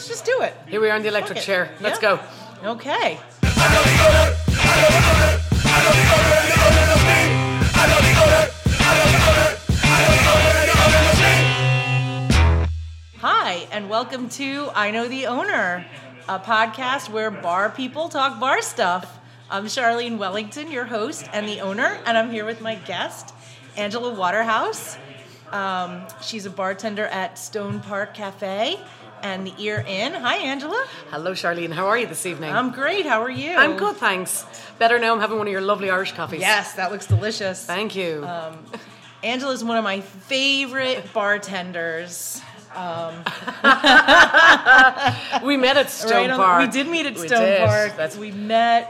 let's just do it. Here we are in the electric chair. Let's Yeah. go. Okay. Hi, and welcome to I Know the Owner, a podcast where bar people talk bar stuff. I'm Sharlene Wellington, your host and the owner, and I'm here with my guest, Angela Waterhouse. Um, she's a bartender at Stone Park Cafe and the Ear Inn. Hi, Angela. Hello, Sharlene. How are you this evening? I'm great. How are you? I'm good, thanks. Better now I'm having one of your lovely Irish coffees. Yes, that looks delicious. Thank you. Angela is one of my favorite bartenders. we met at Stone Right on- Park. We did meet at We Stone did. Park. That's We met.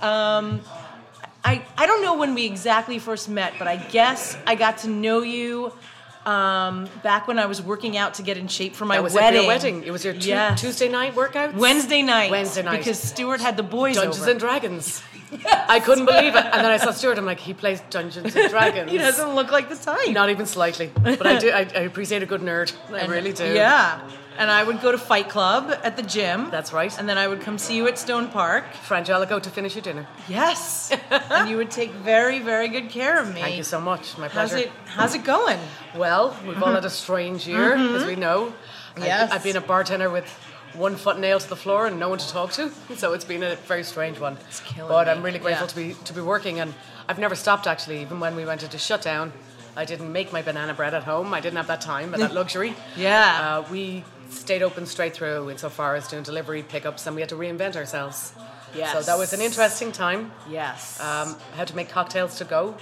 Um, I I don't know when we exactly first met, but I guess I got to know you um, back when I was working out to get in shape for my that was wedding. your wedding. It was your tu- Yes. Tuesday night workouts. Wednesday night. Wednesday night. because Stuart had the boys Dungeons over. and Dragons. I couldn't believe it. And then I saw Stuart. I'm like, he plays Dungeons and Dragons. he doesn't look like the type. Not even slightly. But I do. I, I appreciate a good nerd. I And- really do. Yeah. And I would go to Fight Club at the gym. That's right. And then I would come see you at Stone Park. Frangelico to finish your dinner. Yes. and you would take very, very good care of me. Thank you so much. My How's pleasure. it how's it going? Well, we've all had a strange year, as we know. Mm-hmm. Yes. I've, I've been a bartender with one foot nailed to the floor and no one to talk to, so it's been a very strange one. It's killing but me. I'm really grateful Yeah. to be to be working, and I've never stopped actually. Even when we went into shutdown, I didn't make my banana bread at home. I didn't have that time and that luxury. Yeah. Uh, we stayed open straight through insofar as doing delivery pickups, and we had to reinvent ourselves. Yes. So that was an interesting time. Yes. Um, how to make cocktails to go,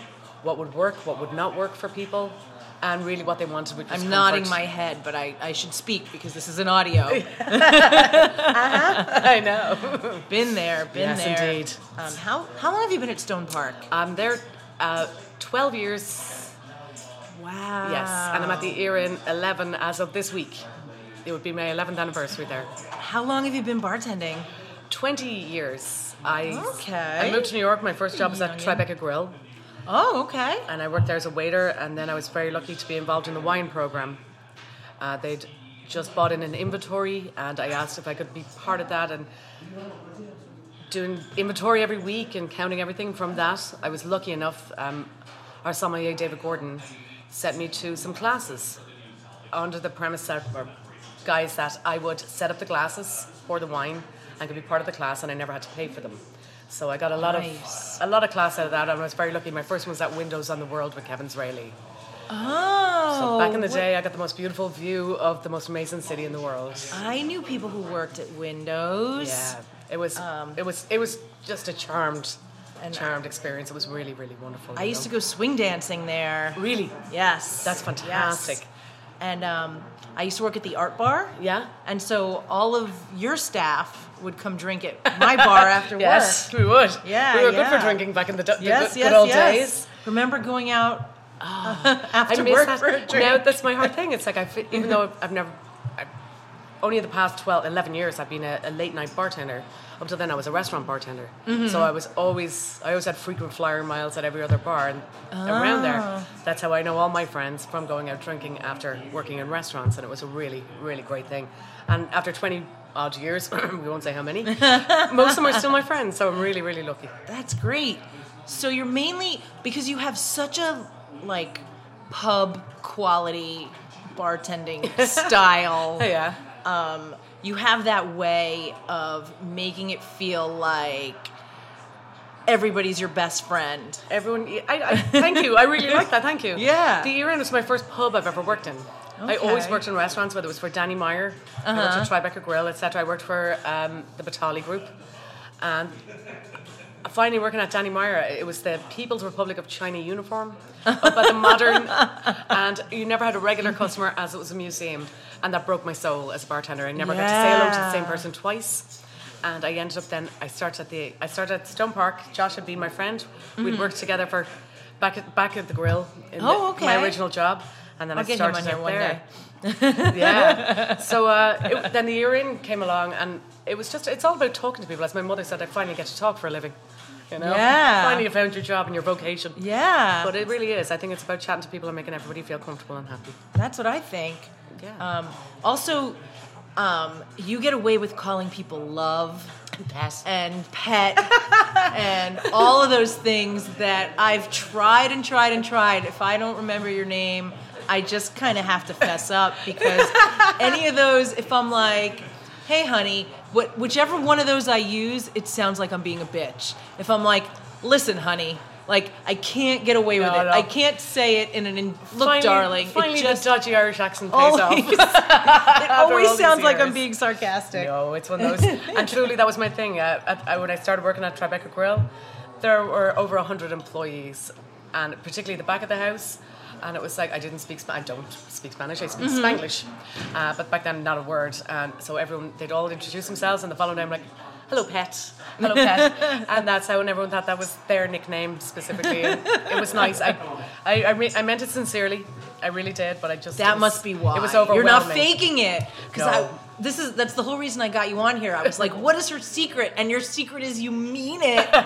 what would work, what would not work for people, and really what they wanted. Which I'm nodding my head, but I, I should speak because this is an audio. I know. been there, been Yes, there. indeed. Um, how how long have you been at Stone Park? I'm there uh, 12 years, Wow. yes, and I'm at the Ear Inn 11 as of this week. It would be my 11th anniversary there. How long have you been bartending? 20 years. I, Okay. I moved to New York. My first job was at. Tribeca Grill, Oh, okay. and I worked there as a waiter, and then I was very lucky to be involved in the wine program. Uh, they'd just bought in an inventory, and I asked if I could be part of that and doing inventory every week and counting everything from that. I was lucky enough. Um, our sommelier David Gordon sent me to some classes under the premise that or guys that I would set up the glasses for the wine and could be part of the class, and I never had to pay for them. So I got a lot Nice. of a lot of class out of that, and I was very lucky. My first one was at Windows on the World with Kevin Zraly. Oh. So back in the what- day, I got the most beautiful view of the most amazing city in the world. I knew people who worked at Windows. Yeah, it was um, it was it was just a charmed, charmed experience. It was really really wonderful. I used to go swing dancing there. really. Yes. That's fantastic. Yes. And um, I used to work at the art bar. Yeah. And so all of your staff would come drink at my bar after Yes, work. we would. Yeah, we were good for drinking back in the, the Yes, good, yes, good old yes. days. Remember going out I after miss work that. for a drink? Now that's my hard thing. It's like I, even though I've never, I, only in the past 12, 11 years, I've been a, a late night bartender. Up until then, I was a restaurant bartender. Mm-hmm. So I was always, I always had frequent flyer miles at every other bar and around Ah. there. That's how I know all my friends from going out drinking after working in restaurants, and it was a really, really great thing. And after 20 odd years, we won't say how many, most of them are still my friends. So I'm really, really lucky. That's great. So you're mainly because you have such a like pub quality bartending style. Yeah. Um, you have that way of making it feel like everybody's your best friend. Everyone, I, I thank you. I really like that. Thank you. Yeah. The Ear Inn was my first pub I've ever worked in. I always worked in restaurants, whether it was for Danny Meyer, I worked at Tribeca Grill, etc. I worked for um, the Batali Group, and finally working at Danny Meyer, it was the People's Republic of China uniform but the modern, and you never had a regular customer as it was a museum, and that broke my soul as a bartender. I never got to say hello to the same person twice. And I ended up then. I started at the. I started at Stone Park. Josh had been my friend. We'd worked together for back at back at the grill. In Mm-hmm. Oh, the, My original job, and then I'll I started on here out one there. day. yeah. So uh, it, then the Ear Inn came along, and it was just. It's all about talking to people. As my mother said, I finally get to talk for a living. You know. Yeah. Finally, you found your job and your vocation. Yeah. But it really is. I think it's about chatting to people and making everybody feel comfortable and happy. That's what I think. Yeah. Um, also, um, you get away with calling people love and pet and all of those things that I've tried and tried and tried. If I don't remember your name, I just kind of have to fess up because any of those, if I'm like, hey, honey, what, whichever one of those I use, it sounds like I'm being a bitch. If I'm like, listen, honey, like I can't get away with it. no. I can't say it in an in, look, finally, darling. Finally, it just the dodgy Irish accent pays always, off. it always sounds like I'm being sarcastic. No, it's one of those. and truly, that was my thing. Uh, at, I, when I started working at Tribeca Grill, there were over 100 employees, and particularly the back of the house. And it was like, I didn't speak Spanish. I don't speak Spanish, I speak Spanglish. Uh, but back then, not a word. And so everyone, they'd all introduce themselves, and the following day, I'm like, hello, pet. Hello, pet. and that's how, and everyone thought that was their nickname specifically. And it was nice. I, I, I, re- I meant it sincerely. I really did, but I just. That was- must be why. It was overwhelming. You're not faking it. Because No. I this is that's the whole reason I got you on here. I was like, what is her secret? And your secret is you mean it.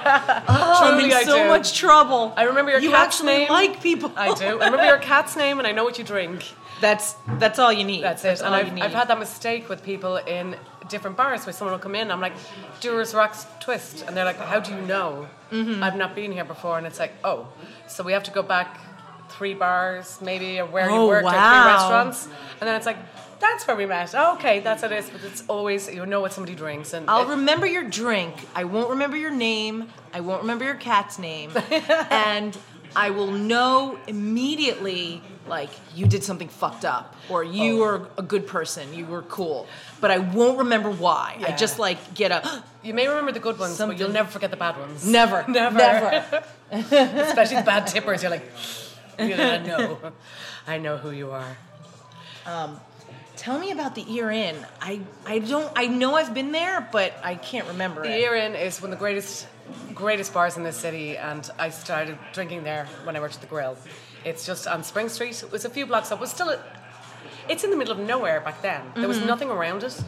Oh, I'm in I so do. much trouble. I remember your cat's name. you cat's actually name. like people. I do. I remember your cat's name, and I know what you drink. That's that's all you need. That's it. And I've. I've had that mistake with people in different bars where someone will come in. And I'm like, Dewar's Rocks Twist, and they're like, How do you know? Mm-hmm. I've not been here before, and it's like, Oh, so we have to go back three bars, maybe, or where Oh, you worked, or three restaurants, and then it's like. That's where we met. Okay, that's what it is. But it's always you know what somebody drinks, and I'll remember your drink. I won't remember your name. I won't remember your cat's name. and I will know immediately like you did something fucked up or you Oh. are a good person. You were cool. But I won't remember why. I just like get a you may remember the good ones, but you'll never forget the bad ones. never, Never. never. Especially the bad tippers. You're like, you know, I know, I know who you are. Um, Tell me about the Ear Inn. I I don't I know I've been there, but I can't remember The it. Ear Inn is one of the greatest, greatest bars in the city, and I started drinking there when I worked at the Grill. It's just on Spring Street. It was a few blocks up. It was still, a, it's in the middle of nowhere back then. There was nothing around it.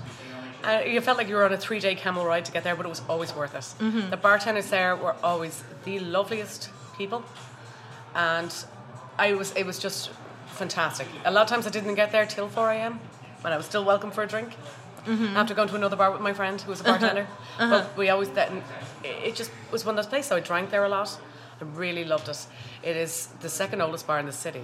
Uh, you felt like you were on a three-day camel ride to get there, but it was always worth it. The bartenders there were always the loveliest people, and I was. It was just fantastic. A lot of times I didn't get there till four a.m. when I was still welcome for a drink. After going to another bar with my friend who was a bartender, uh-huh. but uh-huh. we always then it just was one of those places. So I drank there a lot. I really loved it. It is the second oldest bar in the city.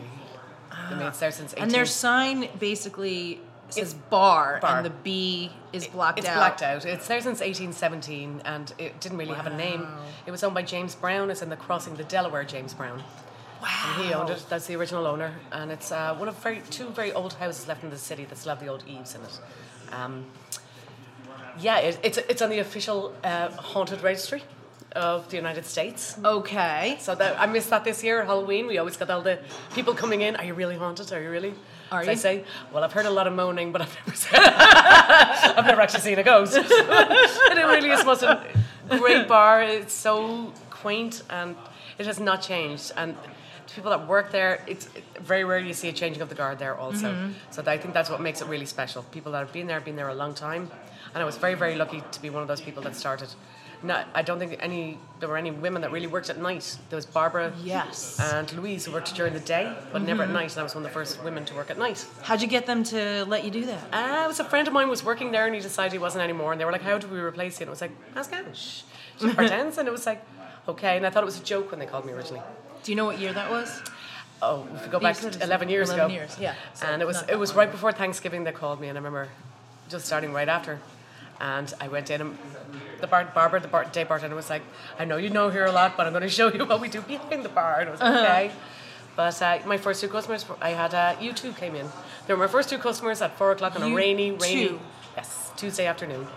I mean, it's there since 18. And their sign basically says bar, bar. and the B is blocked it's out. It's blacked out. It's there since 1817, and it didn't really have a name. It was owned by James Brown. It's in the crossing, the Delaware James Brown. Wow. And he owned it. That's the original owner, and it's uh, one of very two very old houses left in the city that still have the old eaves in it. Um, yeah, it, it's it's on the official uh, haunted registry of the United States. Okay. So that I missed that this year at Halloween. We always got all the people coming in. Are you really haunted? Are you really? Are So I you? say, well, I've heard a lot of moaning, but I've never seen, I've never actually seen a ghost. and it really is most a great bar. It's so quaint and it has not changed. And people that work there, it's very rare you see a changing of the guard there also. Mm-hmm. So I think that's what makes it really special. People that have been there, have been there a long time. And I was very, very lucky to be one of those people that started. Not, I don't think any there were any women that really worked at night. There was Barbara Yes. and Louise who worked during the day, but never at night. And I was one of the first women to work at night. How'd you get them to let you do that? Uh, it was a friend of mine was working there and he decided he wasn't anymore. And they were like, "How do we replace you?" And I was like, "Ask Ange." She bartends, and it was like, "Okay." And I thought it was a joke when they called me originally. Do you know what year that was? Oh, if we go back to 11 years 11 ago. years, yeah. So and it was it was right before Thanksgiving they called me, and I remember just starting right after. And I went in, and the bar, Barbara, the bar, day bartender, was like, "I know you know here a lot, but I'm going to show you what we do behind the bar." And I was like, Uh-huh. "Okay." But uh, my first two customers, I had uh, U2 came in. They were my first two customers at four o'clock on a rainy, rainy, U2. yes, Tuesday afternoon,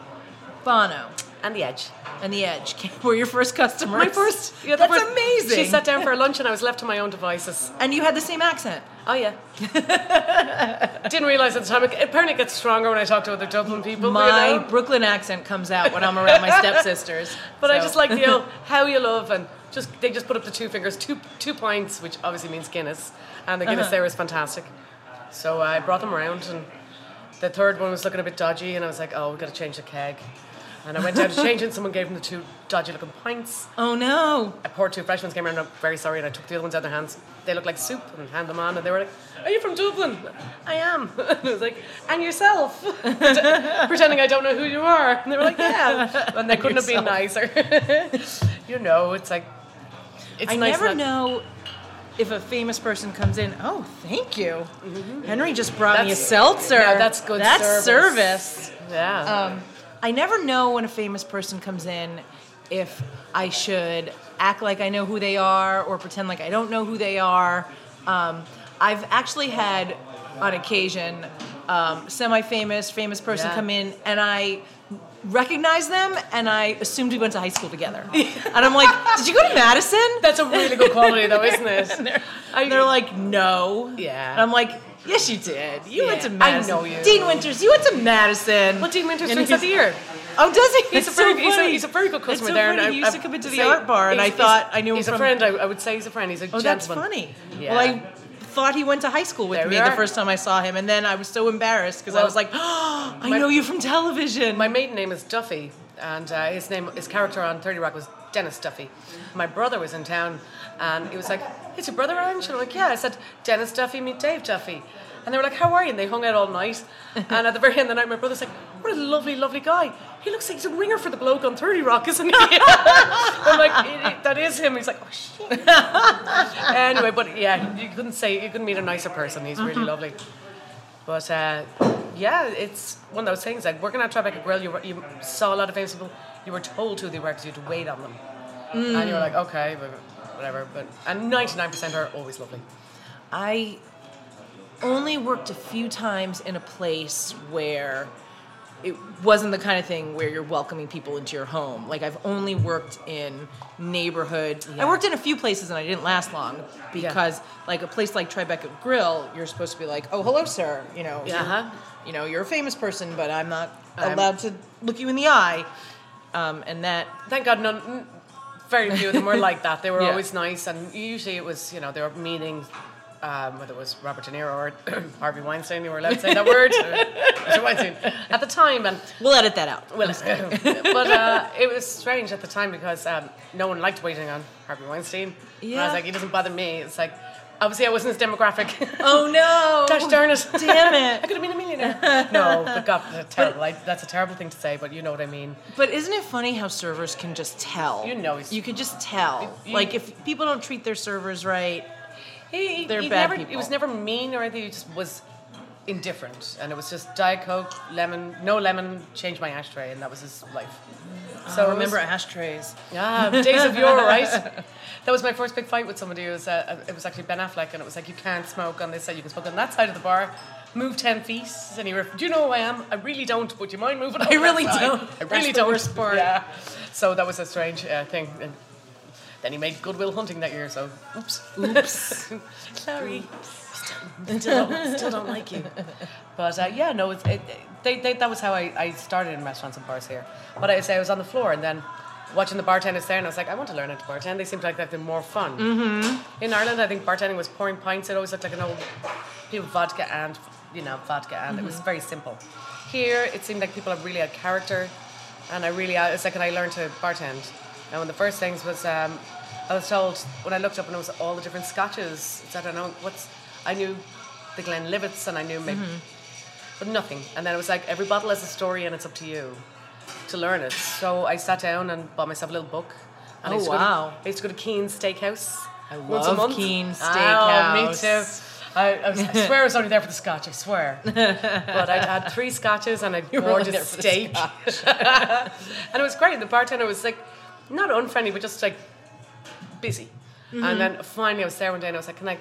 Bono and the Edge. and the Edge were your first customers. My first, yeah, That's first- amazing. She sat down for lunch, and I was left to my own devices. and you had the same accent. Oh yeah. Didn't realize at the time. It apparently it gets stronger when I talk to other Dublin people. My you know? Brooklyn accent comes out when I'm around my stepsisters. But I just like the old how you love and just they just put up the two fingers, two two pints, which obviously means Guinness, and the Guinness Uh-huh. there is fantastic. So I brought them around, and the third one was looking a bit dodgy, and I was like, oh, we've got to change the keg. And I went down to change and someone gave them the two dodgy looking pints. Oh no. A poor two freshmen came around and I'm very sorry and I took the other ones out of their hands. They looked like soup and handed them on and they were like, Are you from Dublin? I am. And I was like, And yourself? Pretending I don't know who you are. And they were like, Yeah. And they couldn't have been nicer. you know, it's like it's I nice never know if a famous person comes in. Oh, thank you. Henry just brought me a Mm-hmm. Seltzer. yeah, that's good That's service. service. Yeah. Um, I never know when a famous person comes in if I should act like I know who they are or pretend like I don't know who they are. Um, I've actually had, on occasion, um, semi-famous, famous person Yeah. come in, and I recognize them, and I assumed we went to high school together. and I'm like, "Did you go to Madison?" That's a really good quality though, isn't it? And they're, they're like, no. Yeah. And I'm like, yes, you did. You went to Madison. I know you. Dean Winters, you went to Madison. Well, Dean Winters drinks he's- that beer. Oh, does he? He's a It's very, so he's, a, he's a very good customer so there. funny. I- used I- to come into the say- art bar, and I thought I knew him He's from. a friend. I, I would say he's a friend. He's a Oh, that's gentleman. funny. Yeah. Well, I thought he went to high school with There me the first time I saw him, and then I was so embarrassed because I was like, oh, I my- know you from television. My maiden name is Duffy, and uh, his name, his character on Thirty Rock was Dennis Duffy. My brother was in town, and he was like, "It's your brother, Ange?" And I'm like, "Yeah." I said, "Dennis Duffy, meet Dave Duffy." And they were like, "How are you?" And they hung out all night. and at the very end of the night, my brother's like, "What a lovely, lovely guy. He looks like he's a ringer for the bloke on Thirty Rock, isn't he?" I'm like, "It- it- "That is him." He's like, "Oh shit." anyway, but yeah, you couldn't say you couldn't meet a nicer person. He's really lovely. But uh, yeah, it's one of those things. Like working at Tribeca Grill, you, were, you saw a lot of famous people. You were told who they were because you had to wait on them, and you were like, okay, but whatever. But and ninety nine percent are always lovely. I only worked a few times in a place where it wasn't the kind of thing where you're welcoming people into your home. Like I've only worked in neighborhood. I worked in a few places and I didn't last long because like a place like Tribeca Grill, you're supposed to be like, "Oh, hello, sir." You know, Yeah, uh-huh. you know, you're a famous person, but I'm not I'm- allowed to look you in the eye. Um, and that Thank God, none. Very few of them were like that. They were Yeah. always nice, and usually it was you know they were meeting. Um, whether it was Robert De Niro or Harvey Weinstein, you were allowed to say that word. Weinstein at the time, and we'll edit that out. Well, but uh, it was strange at the time because um, no one liked waiting on Harvey Weinstein. And I was like, he doesn't bother me. It's like, obviously, I wasn't his demographic. Oh no! Gosh darn it! Damn it. I could have been a millionaire. no, but God, that's terrible. I, that's a terrible thing to say, but you know what I mean. But isn't it funny how servers can just tell? You know You can just tell. You- like if people don't treat their servers right. He, he, They're he bad never, people. He was never mean or anything. He just was indifferent, and it was just Diet Coke, lemon, no lemon, change my ashtray, and that was his life. So was- remember ashtrays. Yeah, days of yore, right? That was my first big fight with somebody. It was, uh, it was actually Ben Affleck, and it was like, you can't smoke on this side, you can smoke on that side of the bar. Move 10 feet. And he went, Do you know who I am? I really don't, but you mind moving I really side?" don't. I really don't. worst. Yeah. So that was a strange uh, thing. And then he made Good Will Hunting that year, so oops. Oops. Sorry. Still, still, don't, still don't like you. But uh, yeah, no, it's, it, they, they, that was how I, I started in restaurants and bars here. But I say I was on the floor and then watching the bartenders there, and I was like, I want to learn how to bartend. They seemed like they've been more fun. Mm-hmm. In Ireland, I think bartending was pouring pints. It always looked like an old people vodka and you know vodka, and it was very simple. Here, it seemed like people have really had character, and I really it's like, and I learned to bartend. Now, one of the first things was um, I was told when I looked up and it was all the different scotches. I don't know what's I knew the Glenlivets and I knew maybe, but nothing. And then it was like every bottle has a story and it's up to you to learn it. So I sat down and bought myself a little book. And I Oh, used to go to- wow. I used to go to Keen's Steakhouse. I once a love month. Keen's Oh, me too. I, I, was, I swear I was only there for the scotch. I swear. But I'd had three scotches and a gorgeous steak, and it was great. The bartender was like, not unfriendly, but just like busy. Mm-hmm. And then finally, I was there one day and I was like, "Can I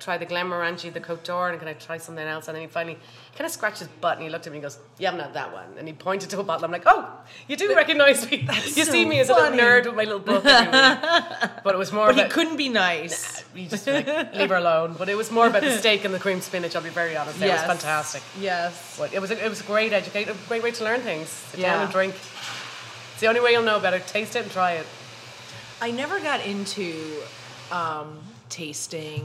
try the Glenmorangie, the Cote d'Or, and can I try something else?" And then he finally kind of scratched his butt and he looked at me and goes, "You haven't had that one." And he pointed to a bottle. I'm like, "Oh, you do recognize me? you so see me as a little funny. nerd with my little book." but it was more. But he about- couldn't be nice. you just like leave her alone. But it was more about the steak and the cream spinach. I'll be very honest. It was fantastic. Yes. But it was a, it was a great educate, a great way to learn things. Sit down Yeah. and drink. It's the only way you'll know about it. Taste it and try it. I never got into um, tasting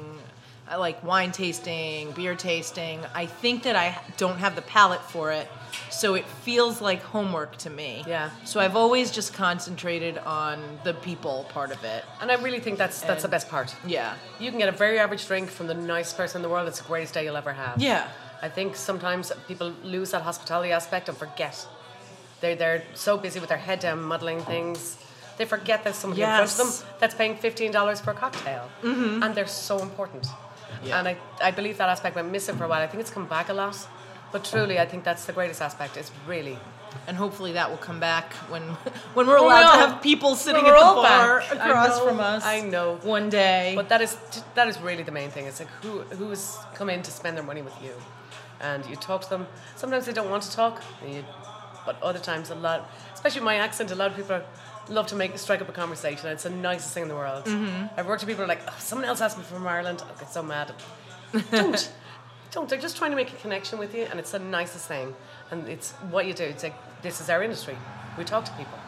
like wine tasting, beer tasting. I think that I don't have the palate for it, so it feels like homework to me. Yeah. So I've always just concentrated on the people part of it. And I really think that's that's the best part. Yeah. You can get a very average drink from the nicest person in the world. It's the greatest day you'll ever have. Yeah. I think sometimes people lose that hospitality aspect and forget. They're, they're so busy with their head down muddling things. They forget there's somebody in front of them that's paying $15 for a cocktail. Mm-hmm. And they're so important. Yeah. And I, I believe that aspect went missing for a while. I think it's come back a lot. But truly, I think that's the greatest aspect. It's really. And hopefully that will come back when when we're allowed to have people sitting at the bar back. Across know, from us. I know. One day. But that is that is really the main thing. It's like who who's come in to spend their money with you, and you talk to them. Sometimes they don't want to talk, you, but other times a lot, especially my accent, a lot of people love to make strike up a conversation. It's the nicest thing in the world. Mm-hmm. I've worked with people who are like, oh, someone else asked me from Ireland. I get so mad. don't. Don't. They're just trying to make a connection with you, and it's the nicest thing. And it's what you do. It's like this is our industry. We talk to people.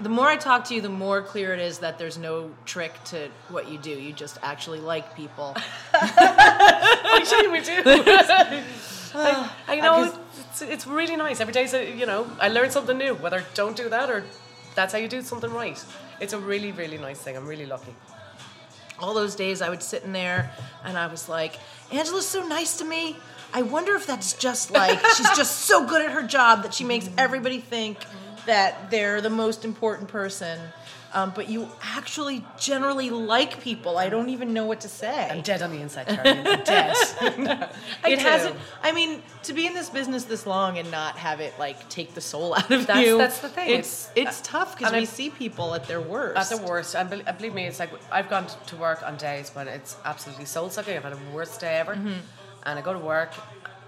the more I talk to you, the more clear it is that there's no trick to what you do. You just actually like people. I'm we do. I, I know it's, it's really nice. Every day's a, you know I learn something new. Whether don't do that or that's how you do something right. It's a really really nice thing. I'm really lucky. All those days I would sit in there and I was like, Angela's so nice to me. I wonder if that's just like she's just so good at her job that she makes everybody think that they're the most important person. Um, but you actually generally like people. I don't even know what to say. I'm dead on the inside, Charlie. I'm dead. I it do. hasn't. I mean, to be in this business this long and not have it like take the soul out of That's- you. that's the thing. It's it's tough because we I- see people at their worst. At the worst, and bel- believe me, it's like I've gone to work on days when it's absolutely soul sucking. I've had a worst day ever, Mm-hmm. and I go to work,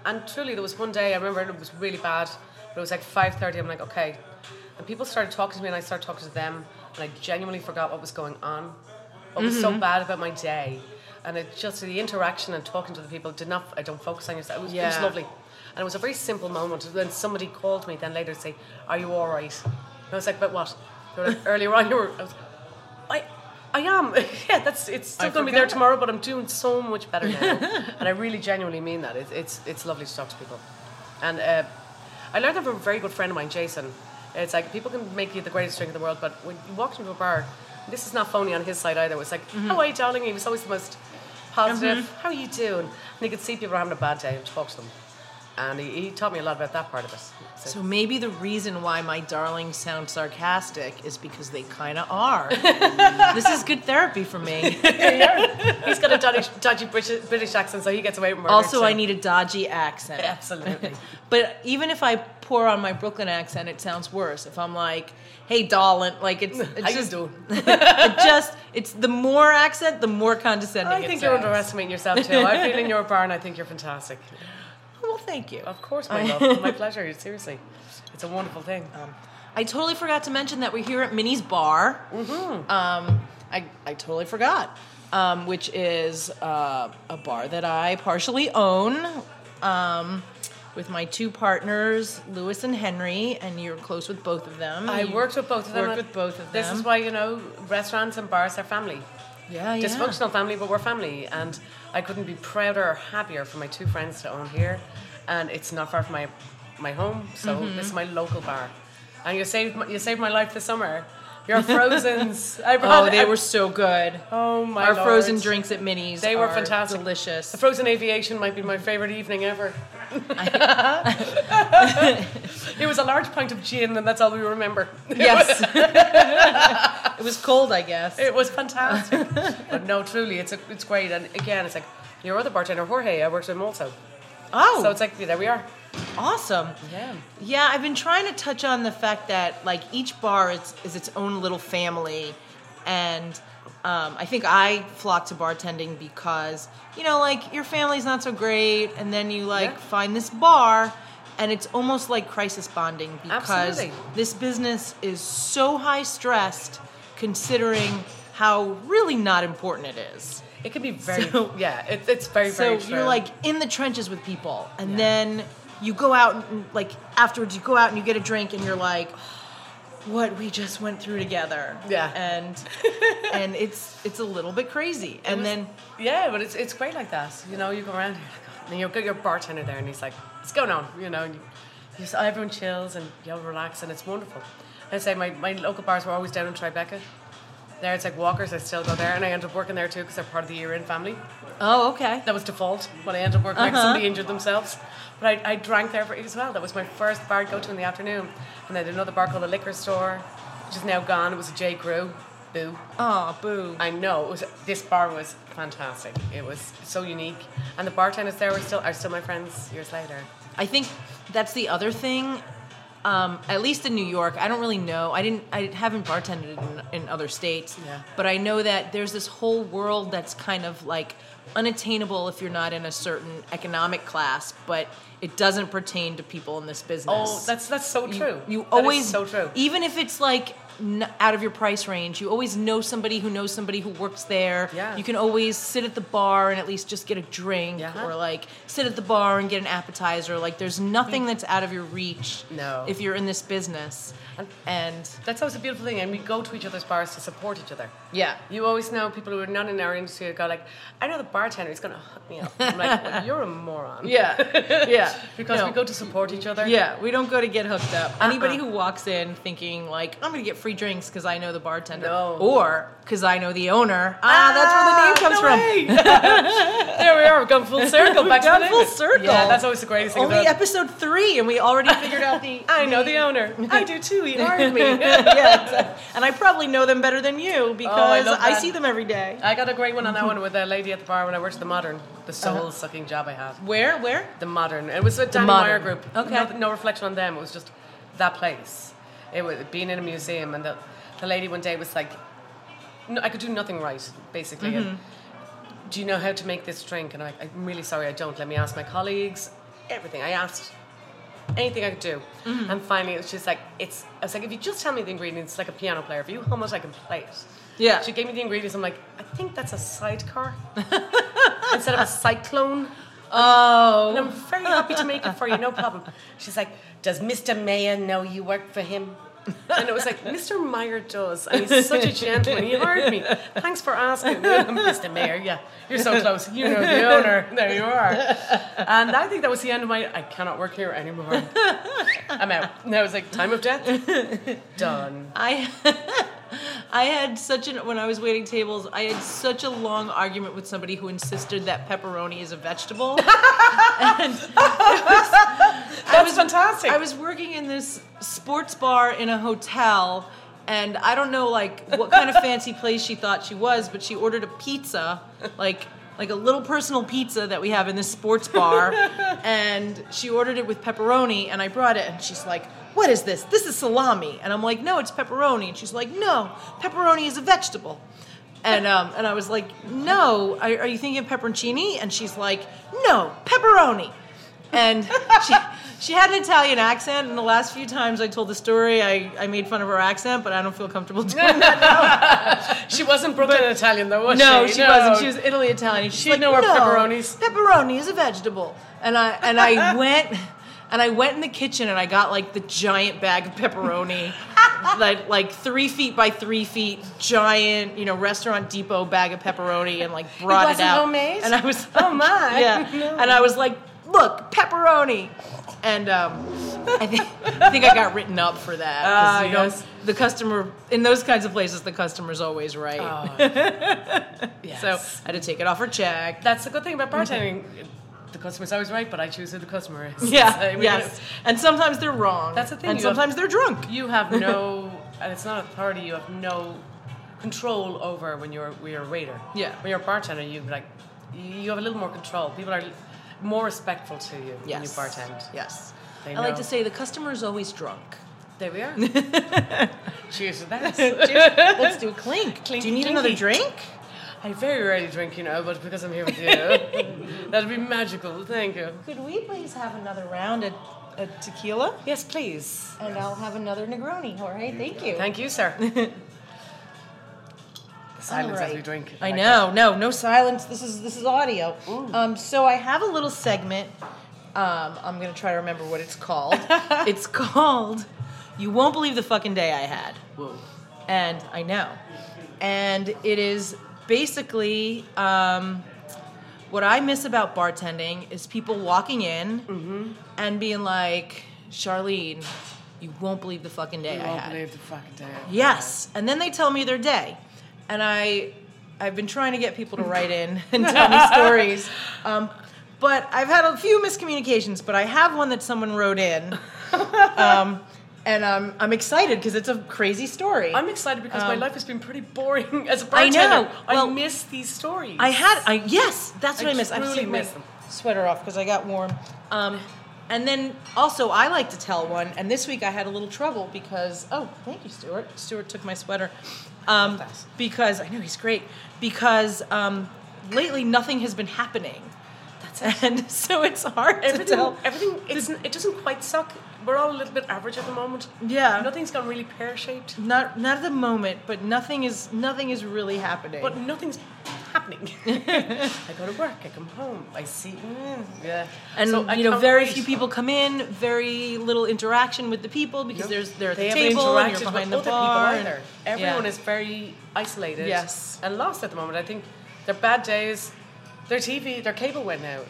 and truly there was one day I remember it was really bad, but it was like five thirty. I'm like, okay, and people started talking to me, and I started talking to them, and I genuinely forgot what was going on, what was Mm-hmm. so bad about my day, and it just the interaction and talking to the people did not. I don't focus on yourself. It was, it was Yeah. lovely, and it was a very simple moment. Then somebody called me then later to say, "Are you all right?" And I was like, "But what?" Like, Earlier on, you were. I was, I, I am. yeah, that's it's still going to be there tomorrow, but I'm doing so much better now, and I really genuinely mean that. It's it's it's lovely to talk to people, and uh, I learned that from a very good friend of mine, Jason. It's like people can make you the greatest drink in the world, but when you walk into a bar, this is not phony on his side either. It was like, Mm-hmm. "How are you, darling?" He was always the most positive. How are you doing? And he could see people having a bad day and talk to them, and he, he taught me a lot about that part of it. So, so maybe the reason why my darlings sound sarcastic is because they kind of are. this is good therapy for me. he's got a dodgy, dodgy British, British accent, so he gets away with murder. Also, so- I need a dodgy accent. absolutely. But even if I pour on my Brooklyn accent, it sounds worse. If I'm like, "Hey, darling," like it's, it's How just it just it's the more accent, the more condescending. I it think you're sounds. underestimating yourself too. I've been in your bar and I think you're fantastic. Well, thank you. Of course, my love. My pleasure. Seriously. It's a wonderful thing. I totally forgot to mention that we're here at Minnie's Bar. Mm-hmm. Um, I, I totally forgot, um, which is uh, a bar that I partially own um, with my two partners, Lewis and Henry, and you're close with both of them. I You worked with both of them. Worked with both of them. This is why, you know, restaurants and bars are family. Yeah, yeah. Dysfunctional family, but we're family. And I couldn't be prouder or happier for my two friends to own here. And it's not far from my, my home, so Mm-hmm. this is my local bar. And you saved my, you saved my life this summer. Your Frozens. I brought, Oh, they I- were so good. Oh my Our Lord. frozen drinks at Minnie's. They were fantastic. delicious. The frozen aviation might be my favorite evening ever. It was a large pint of gin, and that's all we remember. Yes. it was cold, I guess. It was fantastic. but no, truly, it's a, it's great. And again, it's like your other bartender, Jorge. Uh, I worked with him also. oh, So it's like yeah, there we are. awesome. Yeah. Yeah, I've been trying to touch on the fact that like each bar is, is its own little family, and um, I think I flock to bartending because you know like your family's not so great, and then you like Yeah. find this bar, and it's almost like crisis bonding because Absolutely. this business is so high stressed, considering how really not important it is. It can be very So- yeah. It, it's very So very you're like in the trenches with people, and Yeah. then you go out and like afterwards you go out and you get a drink, and you're like, what we just went through together. Yeah. And and it's it's a little bit crazy. And was- then Yeah, but it's it's great like that. You know, you go around here, and you've got your bartender there, and he's like, "What's going on?" You know, and you, you just, everyone chills and you all relax, and it's wonderful. I say my, my local bars were always down in Tribeca. There, it's like Walkers. I still go there, and I end up working there too because they're part of the Ear Inn family. Oh okay. That was default when I ended up working. Like Uh-huh. somebody injured themselves, but I, I drank there for as well. That was my first bar to go to in the afternoon, and then another bar called the Liquor Store, which is now gone. It was a J Crew. Boo. Oh boo. I know it was. This bar was fantastic. It was so unique, and the bartenders there were still are still my friends years later. I think that's the other thing. Um, at least in New York, I don't really know. I didn't. I haven't bartended in, in other states. Yeah. But I know that there's this whole world that's kind of like unattainable if you're not in a certain economic class, but it doesn't pertain to people in this business. Oh, that's that's so true. You, is always so true. Even if it's like n- out of your price range, you always know somebody who knows somebody who works there. Yeah. You can always sit at the bar and at least just get a drink, Yeah. or like sit at the bar and get an appetizer. Like there's nothing that's out of your reach. No. If you're in this business, and That's always a beautiful thing, and we go to each other's bars to support each other. yeah. You always know people who are not in our industry who go like, I know the bartender, is gonna hook me up. I'm like, well, you're a moron. Yeah, yeah. Because No. we go to support each other. Yeah, we don't go to get hooked up. Uh-uh. Anybody Uh-uh. who walks in thinking like I'm going to get free drinks because I know the bartender, No. or because I know the owner. Ah, that's where the name comes no from. there we are. We've gone full circle. Back We've gone to the full name. circle. Yeah, that's always the greatest thing. Only about episode three, and we already figured out the. I know the owner. I do too. He hired me. yeah, exactly. and I probably know them better than you because love I, that. see them every day. I got a great one on that one with a lady at the bar when I worked at the Modern, the Uh-huh. soul sucking job I had. Where? Where? The Modern. It was a Danny Modern. Meyer group. Okay. No, no reflection on them. It was just that place. It was being in a museum, and the, the lady one day was like, no, I could do nothing right, basically. Mm-hmm. do you know how to make this drink? And I'm like, I'm really sorry, I don't. Let me ask my colleagues. Everything. I asked anything I could do. Mm-hmm. And finally, it was just like, it's, I was like, if you just tell me the ingredients, like a piano player, if you hum it, I can play it. Yeah. She gave me the ingredients. I'm like, I think that's a sidecar instead of a cyclone. Oh, And I'm very happy to make it for you, no problem. She's like, Does Mr. Meyer know you work for him? And it was like, Mr. Meyer does. And he's such a gentleman. He hired me. Thanks for asking. Mr. Meyer, yeah. You're so close. You know the owner. There you are. And I think that was the end of my, I cannot work here anymore. I'm out. And I was like, time of death? Done. I I had such an when I was waiting tables, I had such a long argument with somebody who insisted that pepperoni is a vegetable. and That was fantastic. I was working in this sports bar in a hotel and I don't know like what kind of fancy place she thought she was, but she ordered a pizza, like like a little personal pizza that we have in this sports bar, and she ordered it with pepperoni, and I brought it, and she's like, "What is this? This is salami," and I'm like, "No, it's pepperoni," and she's like, "No, pepperoni is a vegetable." And um, and I was like, "No, are, are you thinking of pepperoncini?" And she's like, "No, pepperoni." And she she had an Italian accent, and the last few times I told the story, I, I made fun of her accent, but I don't feel comfortable doing that. Now. she wasn't Brooklyn Italian, though, was she? no, she? she wasn't. She was Italy Italian. She's She'd like, know her no, pepperonis." Pepperoni is a vegetable. And I and I went and I went in the kitchen and I got like the giant bag of pepperoni, like like three feet by three feet, giant, you know, restaurant depot bag of pepperoni, and like brought it, wasn't out. homemade? And I was, Oh, my. yeah. No. And I was like, look, pepperoni. And um, I think I think I got written up for that. 'cause, Ah, you know, yes. The customer in those kinds of places, the customer's always right. Yes. So I had to take it off her check. That's the good thing about bartending. The customer's always right, but I choose who the customer is. Yeah, So we yes. And sometimes they're wrong. That's the thing, And you have- sometimes they're drunk. You have no, and it's not authority. You have no control over when you're when you're a waiter. Yeah. When you're a bartender, you like you have a little more control. People are more respectful to you when you Yes. bartend. Yes. They I like to say the customer is always drunk. There we are. Cheers to that. Let's do a clink. Clinky, do you need another drink? I very rarely drink, you know, but because I'm here with you, that'd be magical. Thank you. Could we please have another round of, of tequila? Yes, please. And I'll have another Negroni. Jorge, thank you. Thank you, sir. The silence All as we drink. I know, no, no silence. This is this is audio. Um, so I have a little segment. Um, I'm gonna try to remember what it's called. it's called You won't believe the fucking day I had. Whoa. And I know. And it is basically um, what I miss about bartending is people walking in Mm-hmm. and being like, Sharlene, you won't believe the fucking day I I won't had. believe the fucking day. Yes, and then they tell me their day, and I, I've been trying to get people to write in and tell me stories, um, but I've had a few miscommunications. But I have one that someone wrote in, um, and I'm I'm excited because it's a crazy story. I'm excited because my Um, life has been pretty boring as a bartender. I know. I Well, miss these stories. I had I yes, that's what I I, miss. I'm truly taking miss them. sweater off because I got warm. Um, and then also I like to tell one, and this week I had a little trouble because oh, thank you, Stuart. Stuart took my sweater. Um, because I know he's great. Because um, lately nothing has been happening. That's it. And so it's hard to everything. tell. Everything. It doesn't quite suck. We're all a little bit average at the moment. Yeah. Nothing's gone really pear shaped, Not not at the moment, but nothing is nothing is really happening. but nothing's happening. I go to work. I come home. I see. mm, yeah. and So you know, very few people come in, very little interaction with the people because No. there's they're at the table and you're behind with the other bar. people and- either. Everyone yeah. is very isolated. Yes. And lost at the moment. I think their bad days. Their TV, their cable went out.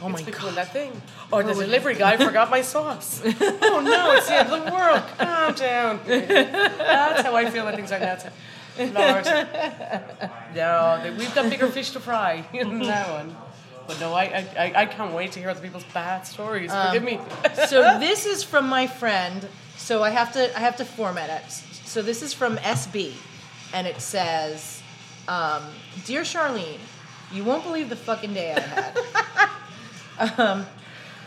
Oh my it's becoming God. that thing. Or the delivery guy forgot my sauce. oh no, it's the end of the world. Calm down. That's how I feel when things are like that. Lord. No, we've got bigger fish to fry in that one. But no, I, I, I- can't wait to hear other people's bad stories. Um, Forgive me. so this is from my friend. So I have to I have to format it. So this is from SB, and it says, um, "Dear Sharlene, you won't believe the fucking day I had. um,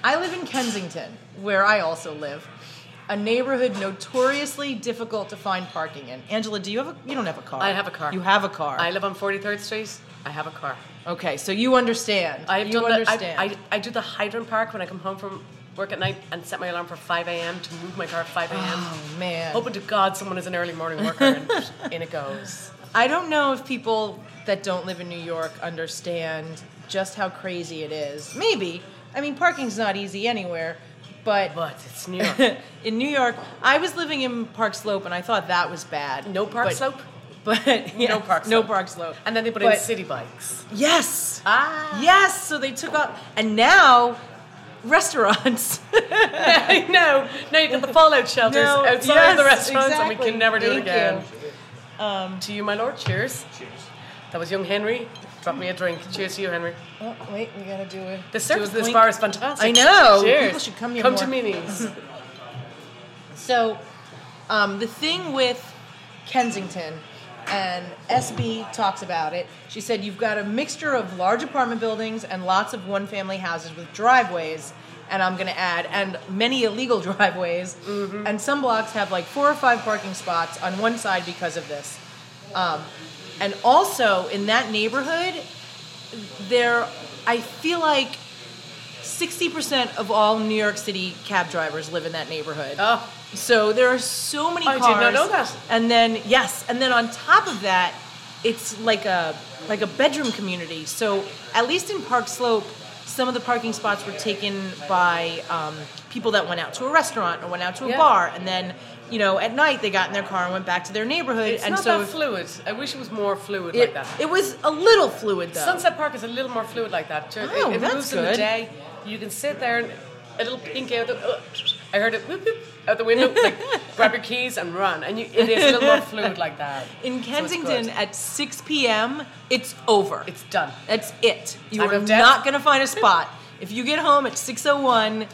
I live in Kensington, where I also live." A neighborhood notoriously difficult to find parking in. Angela, do you have a? You don't have a car. I have a car. You have a car. I live on 43rd Street. I have a car. okay, so you understand. I've you done the, understand. I, I, I do the hydrant park when I come home from work at night and set my alarm for 5 a.m. to move my car at 5 a.m. oh man. Hoping to God someone is an early morning worker and in it goes. I don't know if people that don't live in New York understand just how crazy it is. Maybe. I mean, parking's not easy anywhere, but But it's New York. in New York, I was living in Park Slope and I thought that was bad. No Park But- Slope? But yes, No Park Slope. No Slope. Park Slope. And then they put in Citi Bikes. Yes. Ah. Yes. So they took up, and now restaurants. no, know. Now you got the fallout shelters No, outside yes, the restaurants and we can never do Thank it again. you. Um, To you, my lord. Cheers. Cheers. That was young Henry. Drop me a drink. Cheers to you, Henry. oh, wait, we gotta do it. The service this bar is fantastic. I know. Cheers. People should come here Come more. to Minnie's. So, um, the thing with Kensington, and SB talks about it. She said you've got a mixture of large apartment buildings and lots of one-family houses with driveways, and I'm going to add, and many illegal driveways. And some blocks have like four or five parking spots on one side because of this. Um, and also in that neighborhood, there, I feel like. 60% of all New York City cab drivers live in that neighborhood. Oh. So there are so many cars. I did not know that. And then yes, and then on top of that, it's like a like a bedroom community. So at least in Park Slope, some of the parking spots were taken by um, people that went out to a restaurant or went out to a Yeah. bar, and then you know at night they got in their car and went back to their neighborhood. It's and not so that fluid. I wish it was more fluid it, like that. it was a little fluid though. Sunset Park is a little more fluid like that. It- Oh, it, that's moves in the good. day. You can sit there and a little pink out the. Uh, I heard it whoop, whoop, out the window. Like grab your keys and run, and you, it is a little more fluid like that. in Kensington good. at 6 p.m. It's over. it's done. That's it. You are not going to find a spot. If you get home at 6:01,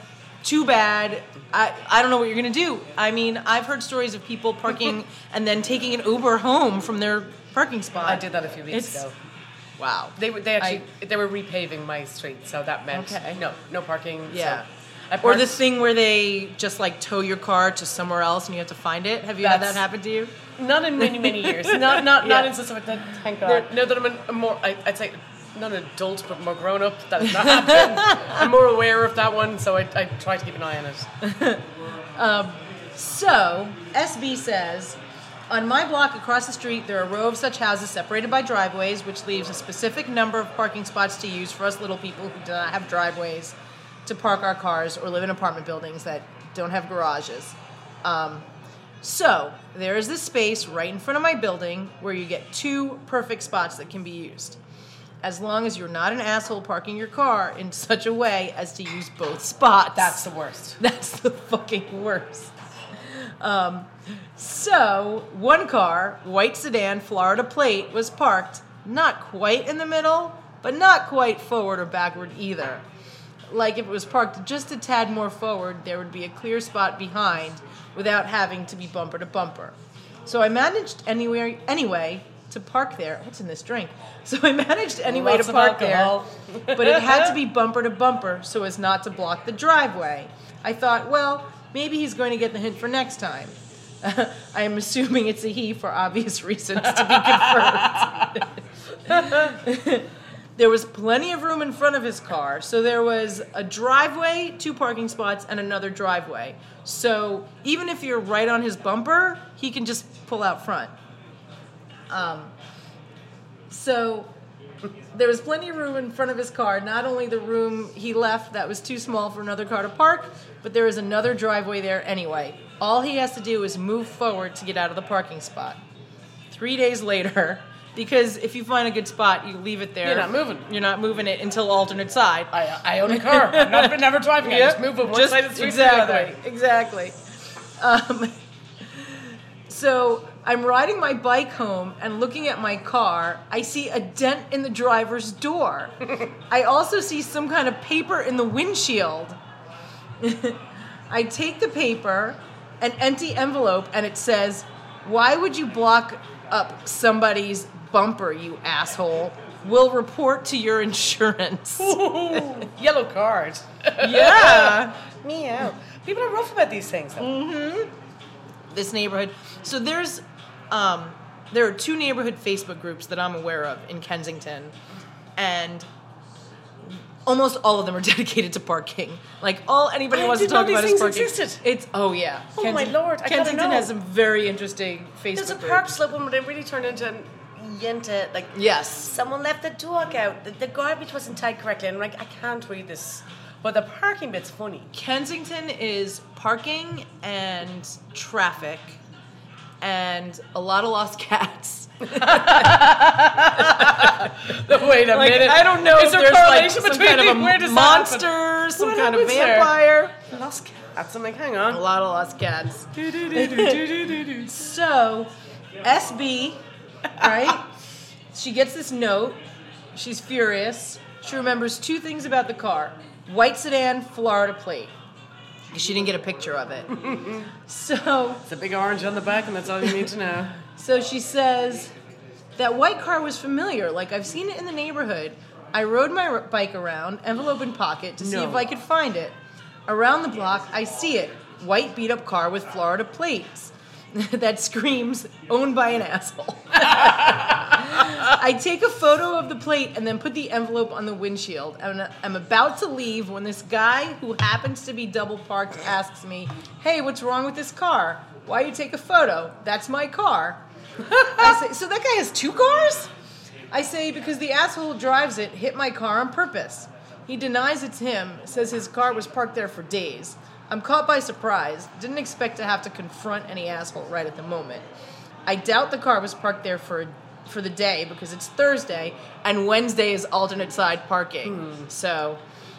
too bad. I, I don't know what you're going to do. I mean, I've heard stories of people parking and then taking an Uber home from their parking spot. I did that a few weeks It's- ago. Wow. They were they actually they were repaving my street, so that meant Okay. no no parking. Yeah. I Or the thing where they just like tow your car to somewhere else and you have to find it. Have you had that happen to you? Not in many many years. Not not not in such a thank God. No, that I'm a, a more I, I'd say not an adult but more grown up. That has not happened. I'm more aware of that one, so I, I try to keep an eye on it. Um, so, SB says, on my block across the street, there are a row of such houses separated by driveways, which leaves a specific number of parking spots to use for us little people who do not have driveways to park our cars or live in apartment buildings that don't have garages. Um, so there is this space right in front of my building where you get two perfect spots that can be used. As long as you're not an asshole parking your car in such a way as to use both spots. That's the worst. That's the fucking worst. Um, so, one car, white sedan, Florida plate, was parked not quite in the middle, but not quite forward or backward either. Like if it was parked just a tad more forward, there would be a clear spot behind without having to be bumper to bumper. So I managed anywhere anyway to park there. What's in this drink? So I managed anyway Lots to park there, but it had to be bumper to bumper so as not to block the driveway. I thought, well, maybe he's going to get the hint for next time. I am assuming it's a he for obvious reasons to be confirmed. there was plenty of room in front of his car, so there was a driveway, two parking spots, and another driveway. So even if you're right on his bumper, he can just pull out front. Um, so there was plenty of room in front of his car. Not only the room he left that was too small for another car to park, but there is another driveway there anyway. All he has to do is move forward to get out of the parking spot. Three days later, because if you find a good spot, you leave it there. You're not moving. You're not moving it until alternate side. I, I own a car. I'm not, never driving it. I just move from one Just- side of the street to the other. exactly, Exactly. Um, so I'm riding my bike home and looking at my car. I see a dent in the driver's door. I also see some kind of paper in the windshield. I take the paper, an empty envelope, and it says, Why would you block up somebody's bumper, you asshole? We'll report to your insurance. Yellow card. yeah. Meow. People are rough about these things, though. Mm-hmm. this neighborhood. So there's um, there are two neighborhood Facebook groups that I'm aware of in Kensington, and almost all of them are dedicated to parking. Like all anybody I wants to talk about is parking. existed. It's oh yeah. Oh, my lord, I Kensington has some very interesting Facebook There's a groups. park slope one where they really turned into an yenta. Like, Yes. someone left the dog out. The, the garbage wasn't tied correctly. And I'm like, I can't read this. But the parking bit's funny. Kensington is parking and traffic and a lot of lost cats. Wait a Like I don't know Is if there there's like correlation some between kind of a where does monster, some What kind of happens there? vampire. Lost cats. I'm like, hang on. A lot of lost cats. So, SB, right? she gets this note. She's furious. She remembers two things about the car white sedan, Florida plate. She didn't get a picture of it. so, It's a big orange on the back, and that's all you need to know. so she says, that white car was familiar. Like, I've seen it in the neighborhood. I rode my r- bike around, envelope in pocket, to see No. if I could find it. Around the block, I see it. White beat up car with Florida plates. that screams, owned by an asshole. I take a photo of the plate and then put the envelope on the windshield. And I'm about to leave when this guy, who happens to be double parked, asks me, Hey, what's wrong with this car? Why you take a photo? That's my car. I say, So that guy has two cars? I say, Because the asshole who drives it hit my car on purpose. He denies it's him, says his car was parked there for days. I'm caught by surprise, didn't expect to have to confront any asshole right at the moment. I doubt the car was parked there for for the day because it's Thursday and Wednesday is alternate side parking. So,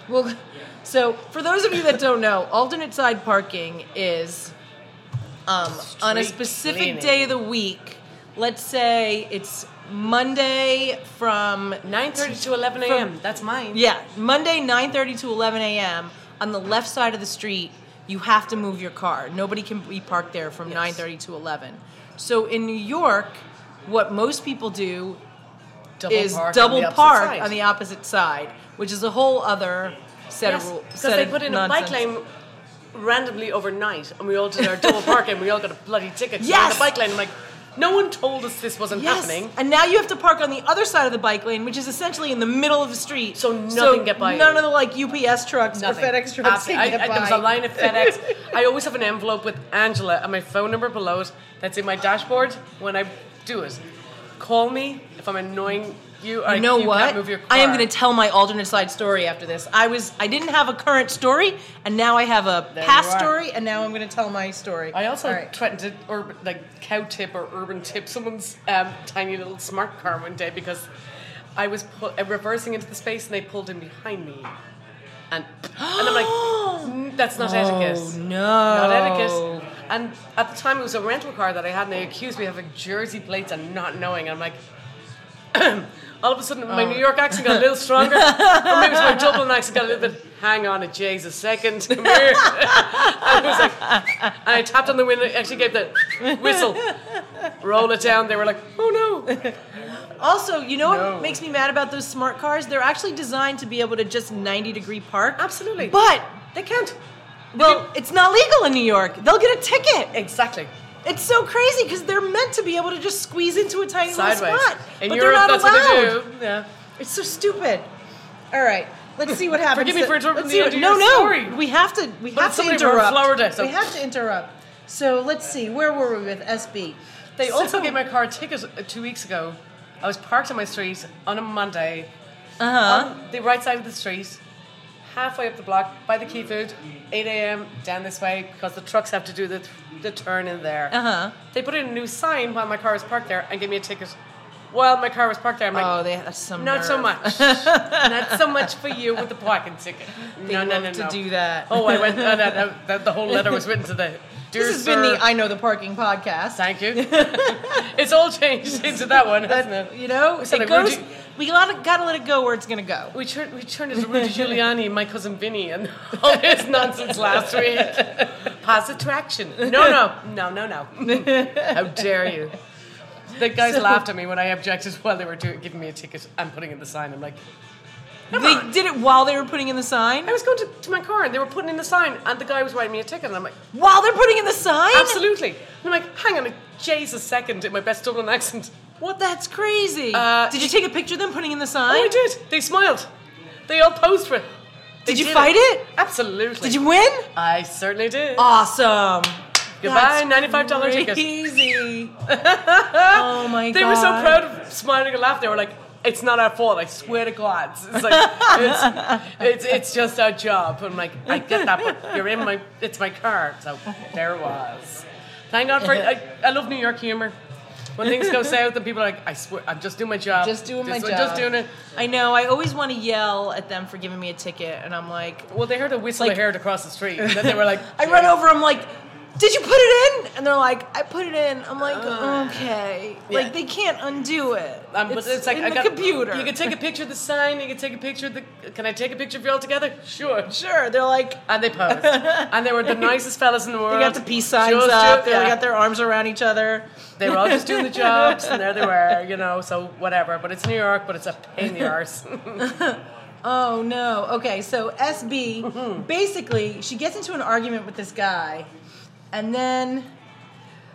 well, so for those of you that don't know, alternate side parking is um, on a specific cleaning. day of the week. Let's say it's Monday from 9.30 to 11 a.m. That's mine. yeah, Monday 9:30 to 11 a.m. on the left side of the street. You have to move your car. Nobody can be parked there from Yes. 9:30 to 11. So in New York, what most people do Double is park double opposite park side. on the opposite side, which is a whole other set Yes, of rules. because they put in a bike lane randomly overnight, and we all did our double parking. We all got a bloody ticket. Yes! the bike lane. I'm like, no one told us this wasn't Yes. happening. And now you have to park on the other side of the bike lane, which is essentially in the middle of the street. So nothing get by None you. of the like UPS trucks Nothing. or FedEx trucks can I, get I, by. there was a line of FedEx. I always have an envelope with Angela and my phone number below it. That's in my dashboard when I do it. Call me if I'm annoying You, I, You know you what? Move your car. I am going to tell my alternate side story after this. I was I didn't have a current story, and now I have a There past story, and now I'm going to tell my story. I also right. threatened to urban, like cow tip or urban tip someone's um, tiny little smart car one day because I was pu- reversing into the space and they pulled in behind me, and and I'm like, "Mm, that's not etiquette. Oh no! Not etiquette. And at the time, it was a rental car that I had, and they accused me of having Jersey plates and not knowing. And I'm like, all of a sudden, Oh. my New York accent got a little stronger, or maybe it's my Dublin accent got a little bit. Hang on a Jays a second. Come here. I was like, and I tapped on the window. Actually, gave the whistle. Roll it down. They were like, oh no. Also, you know No. what makes me mad about those smart cars? They're actually designed to be able to just 90 degree park. Absolutely. But They can't. well, it's not legal in New York. They'll get a ticket. Exactly. It's so crazy because they're meant to be able to just squeeze into a tiny Sideways. little spot, In but Europe, they're not that's allowed. what they do. Yeah. It's so stupid. All right, let's see what happens. Forgive me for interrupting the end no, no, story. we have to. We But have to interrupt. Florida, so- We have to interrupt. So let's see. Where were we with SB? They also gave my car a ticket uh, two weeks ago. I was parked on my street on a Monday Uh-huh. on the right side of the street, halfway up the block by the key food, 8 a.m. down this way because the trucks have to do the, the turn in there. Uh-huh. They put in a new sign while my car was parked there and gave me a ticket while my car was parked there. I'm like, Oh, they that's some. not so much. not so much for you with the parking ticket. They no, no, love no, to do that. Oh, I went, uh, that, that, that, the whole letter was written to the. Dear This has sir, been the I know the parking podcast. Thank you. it's all changed into that one, hasn't it? You know, it goes. Rudy- We gotta gotta let it go where it's gonna go. We turned we turned into Rudy Giuliani and my cousin Vinny and all this nonsense last week. Positive traction. No, no, no, no, no. How dare you? The guys So- laughed at me when I objected while they were doing, giving me a ticket and putting in the sign. I'm like, They did it while they were putting in the sign. I was going to, to my car and they were putting in the sign and the guy was writing me a ticket and I'm like, While they're putting in the sign. absolutely. And I'm like, hang on a Jesus second in my best Dublin accent. What? That's crazy. Uh, did you take a picture of them putting in the sign? Oh, I did. They smiled. They all posed for it. They Did you fight it? Absolutely. Did you win? I certainly did. Awesome. Goodbye, That's $95 ticket. Easy. oh my god. They were so proud of smiling and laughing. They were like, "It's not our fault. I swear to God." It's like it's, it's it's just our job. I'm like, I get that, but you're in my it's my car. So there it was. Thank God for I, I love New York humor. When things go south and people are like, I swear, I'm just doing my job. Just doing my job. Just doing it. I know. I always want to yell at them for giving me a ticket, and I'm like, Well, they heard a whistle Like- I heard across the street. And then they were like, I run over. I'm like, did you put it in? And they're like, I put it in. I'm like, okay. Yeah. Like they can't undo it. Um, but it's, like in I the got computer. You can take a picture of the sign. You can take a picture of the. Can I take a picture of you all together? Sure. Sure. They're like, And they posed. and they were the nicest fellas in the world. they got the peace signs Just up. They yeah. got their arms around each other. They were all just doing the jobs, and there they were, you know. So whatever. But it's New York, but it's a pain in the arse. Oh no. Okay, so SB Mm-hmm. basically she gets into an argument with this guy, and then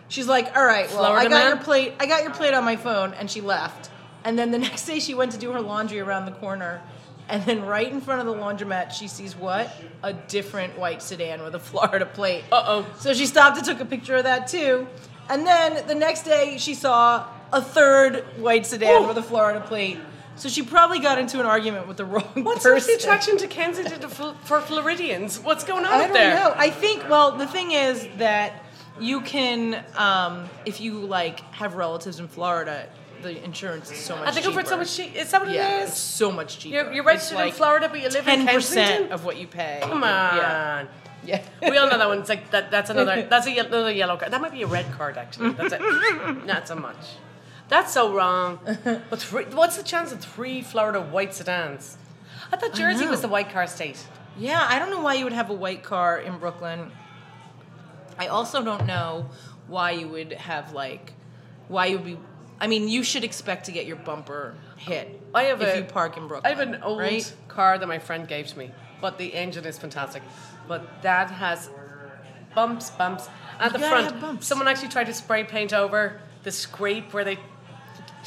she's like, "All right, well, I got man? your plate. I got your plate on my phone," and she left. And then the next day she went to do her laundry around the corner, and then right in front of the laundromat she sees what a different white sedan with a Florida plate. Uh oh. So she stopped and took a picture of that too. And then the next day she saw a third white sedan Ooh. with a Florida plate. So she probably got into an argument with the wrong What's person. What's the attraction to Kensington for Floridians? What's going on I don't there? know. I think well the thing is that you can um, if you like have relatives in Florida, the insurance is so much go for cheaper. so much cheap. Is that what yeah, it it's so much cheaper. You're, you're registered in Florida, but you live in Ten percent Kensington. of what you pay. Come on. Yeah. Yeah. we all know that one. It's like that. That's another. That's a, another yellow card. That might be a red card actually. That's it. Not so much. That's so wrong. But three, what's the chance of three Florida white sedans? I thought Jersey know. was the white car state. Yeah, I don't know why you would have a white car in Brooklyn. I also don't know why you would have like why you would be I mean, you should expect to get your bumper hit I have if a- you park in Brooklyn. I have an old right? car that my friend gave to me, but the engine is fantastic. But that has bumps, bumps at the gotta front. Someone actually tried to spray paint over the scrape where they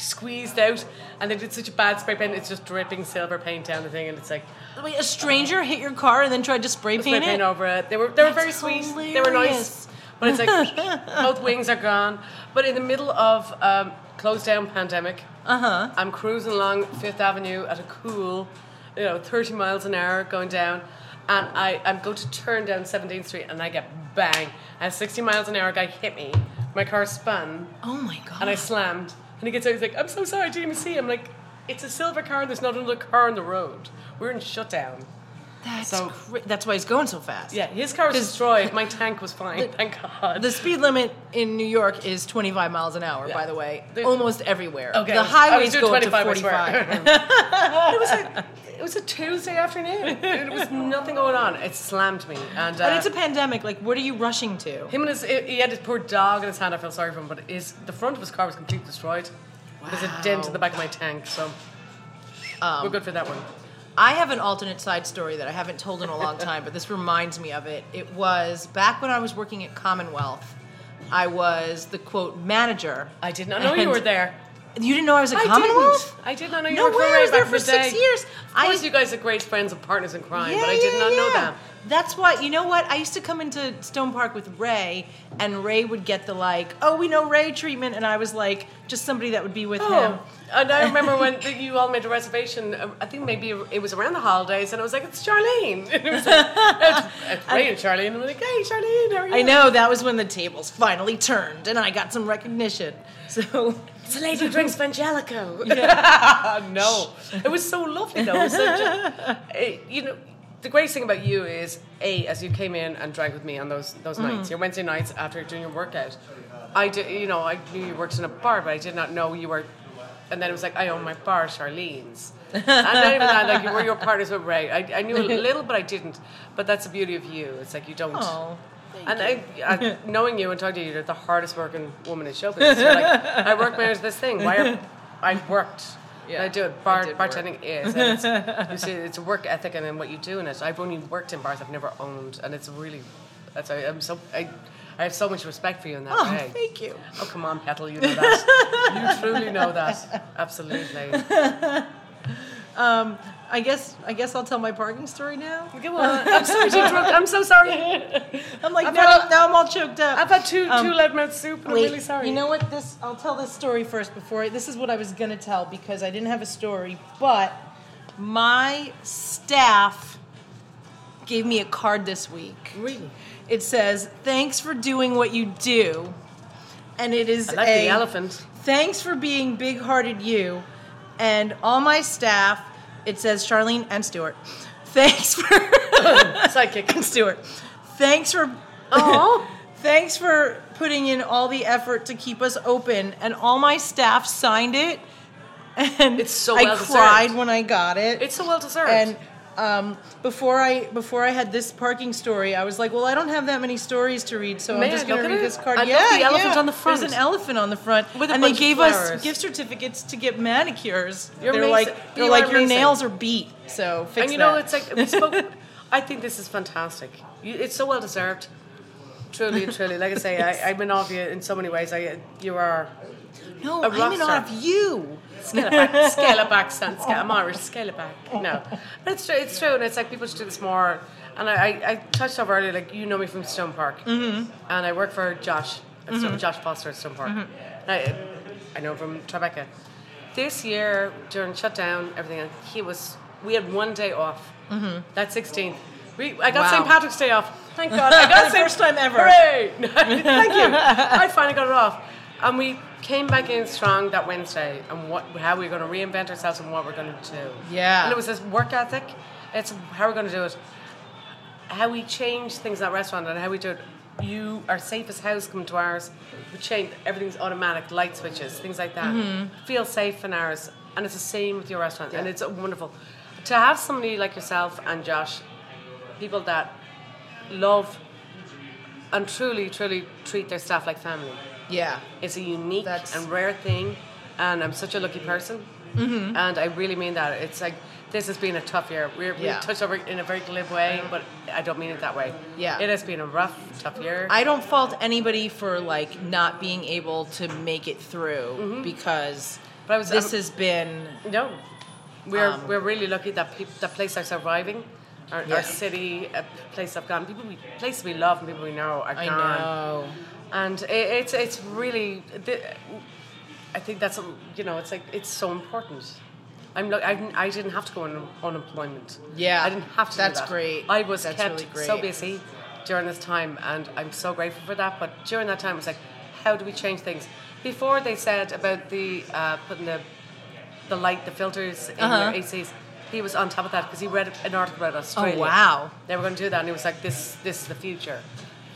squeezed out, and they did such a bad spray paint. It's just dripping silver paint down the thing, and it's like Wait, a stranger hit your car and then tried to spray spray paint paint it? over it. They were they were very That's sweet. They were nice. But it's like both wings are gone. But in the middle of um, closed down pandemic, Uh huh. I'm cruising along Fifth Avenue at a cool, you know, 30 miles an hour going down, and I, I'm going to turn down 17th Street, and I get bang. At 60 miles an hour, guy hit me. My car spun, Oh my god. and I slammed. And he gets out, he's like, I'm so sorry, I didn't even see. I'm like, it's a silver car, there's not another car on the road. We're in shutdown. That's so- cra- that's why he's going so fast. Yeah, his car was destroyed. My tank was fine, thank God. The speed limit in New York is 25 miles an hour, Yeah. by the way, The- almost everywhere. Okay, the I was- I was highways go up to 25, I swear. 45. it was a it was a Tuesday afternoon. There was nothing going on. It slammed me, and uh, but it's a pandemic. Like, what are you rushing to? him and his he had his poor dog in his hand. I felt sorry for him, but his the front of his car was completely destroyed. Wow. There's a dent in the back of my tank, so Um, we're good for that one. I have an alternate side story that I haven't told in a long time, but this reminds me of it. It was back when I was working at Commonwealth. I was the quote manager. I did not know you were there. You didn't know I was at I Commonwealth? didn't. I did not know you No were way, I was there for the day. six years. Of course, I- you guys are great friends and partners in crime, but I did not know that. That's why you know what I used to come into Stone Park with Ray, and Ray would get the like, oh, we know Ray treatment, and I was like, just somebody that would be with him. Oh, and I remember when the, you all made a reservation. uh, I think maybe it was around the holidays, and I was like, "It's Sharlene." And it was like, it's, it's Ray and Sharlene. And I'm like, "Hey, Sharlene, how are you?" I know that was when the tables finally turned, and I got some recognition. So It's a lady who drinks Frangelico. no, it was so lovely though. It was such a, it- you know, the greatest thing about you is a as you came in and drank with me on those those mm-hmm. nights, your Wednesday nights after doing your workout. I did, you know, I knew you worked in a bar, but I did not know you were. And then it was like I own my bar, Sharlene's. and not even that, like you were your partners with Ray. I, I knew a little, but I didn't. But that's the beauty of you. It's like you don't. oh, And I, I, knowing you and talking to you, you're the hardest working woman in show business. You're like, I work manage this thing. Why are, I worked. Yeah, I do it. Bar, I did work. bartending is. And it's, you see, it's a work ethic and then what you do in it. I've only worked in bars. I've never owned, and it's really. That's I, I'm so I, I have so much respect for you in that oh, way. thank you. Oh come on, Petal, you know that. you truly know that. Absolutely. Um, I guess I guess I'll tell my parking story now. Come on. I'm sorry to interrupt. I'm so sorry. I'm like I've now, had- now I'm all choked up. I've had two Um, two lead mouth soup, and I'm really sorry. You know what? This I'll tell this story first before I, this is what I was gonna tell because I didn't have a story, but my staff gave me a card this week. Really? It says, "Thanks for doing what you do," and it is I like a the elephant. thanks for being big-hearted you, and all my staff. It says Sharlene and Stuart. Thanks for Sidekick. and Stuart. Thanks for Oh. Thanks for putting in all the effort to keep us open, and all my staff signed it. And It's so I well deserved. cried when I got it. It's so well deserved. and um, before I before I had this parking story, I was like, well, I don't have that many stories to read, so May I'm just going to read it? this card. I yeah, the elephant yeah. on the front. There's an elephant on the front, With a and they gave us gift certificates to get manicures. You're they're amazing. like they're You like your amazing. nails are beat, so fix and you know, that. it's like we spoke. I think this is fantastic. You, it's so well deserved. Truly and truly, like I say, I, I'm in awe of you in so many ways. I, you are no, a I'm in awe of you. scale it back, scale it back, son. Scale, I'm Irish. Scale it back. No, but it's true. It's true, and it's like people should do this more. And I, I, I touched on earlier, like you know me from Stone Park, mm-hmm. and I work for Josh, Stone, Josh Foster at Stone Park. And I, I know from Tribeca. This year during shutdown, everything, he was. We had one day off. Mm-hmm. That 16th. We, I got Wow. St. Patrick's Day off. Thank God. I got The St. first time ever. Hooray! Thank you. I finally got it off. And we came back in strong that Wednesday and what how we are going to reinvent ourselves and what we're going to do. Yeah. And it was this work ethic. It's how we're going to do it. How we change things in that restaurant and how we do it. You, our safest house, come to ours. We change, everything's automatic, light switches, things like that. Mm-hmm. Feel safe in ours. And it's the same with your restaurant. And it's wonderful. To have somebody like yourself and Josh, people that love and truly, truly treat their staff like family. Yeah. It's a unique That's- and rare thing, and I'm such a lucky person. Mm-hmm. And I really mean that. It's like this has been a tough year. We're, Yeah. We touched over in a very glib way, but I don't mean it that way. Yeah. it has been a rough, tough year. I don't fault anybody for like not being able to make it through because But I was- this I'm- has been no, we're Um, we're really lucky that peop that place are surviving. Our, Yeah. our city, a place I've gone, people we places we love and people we know are I gone. know. And it, it's it's really. I think that's you know it's like it's so important. I'm look. I, didn't- I didn't have to go on unemployment. Yeah, I didn't have to. that's that. great. I was That's kept really great. so busy during this time, and I'm so grateful for that. But during that time, it was like, how do we change things? Before they said about the uh, putting the the light, the filters in Uh-huh. your ACs. He was on top of that because he read an article about Australia. Oh, wow. They were going to do that, and he was like, "This, this is the future."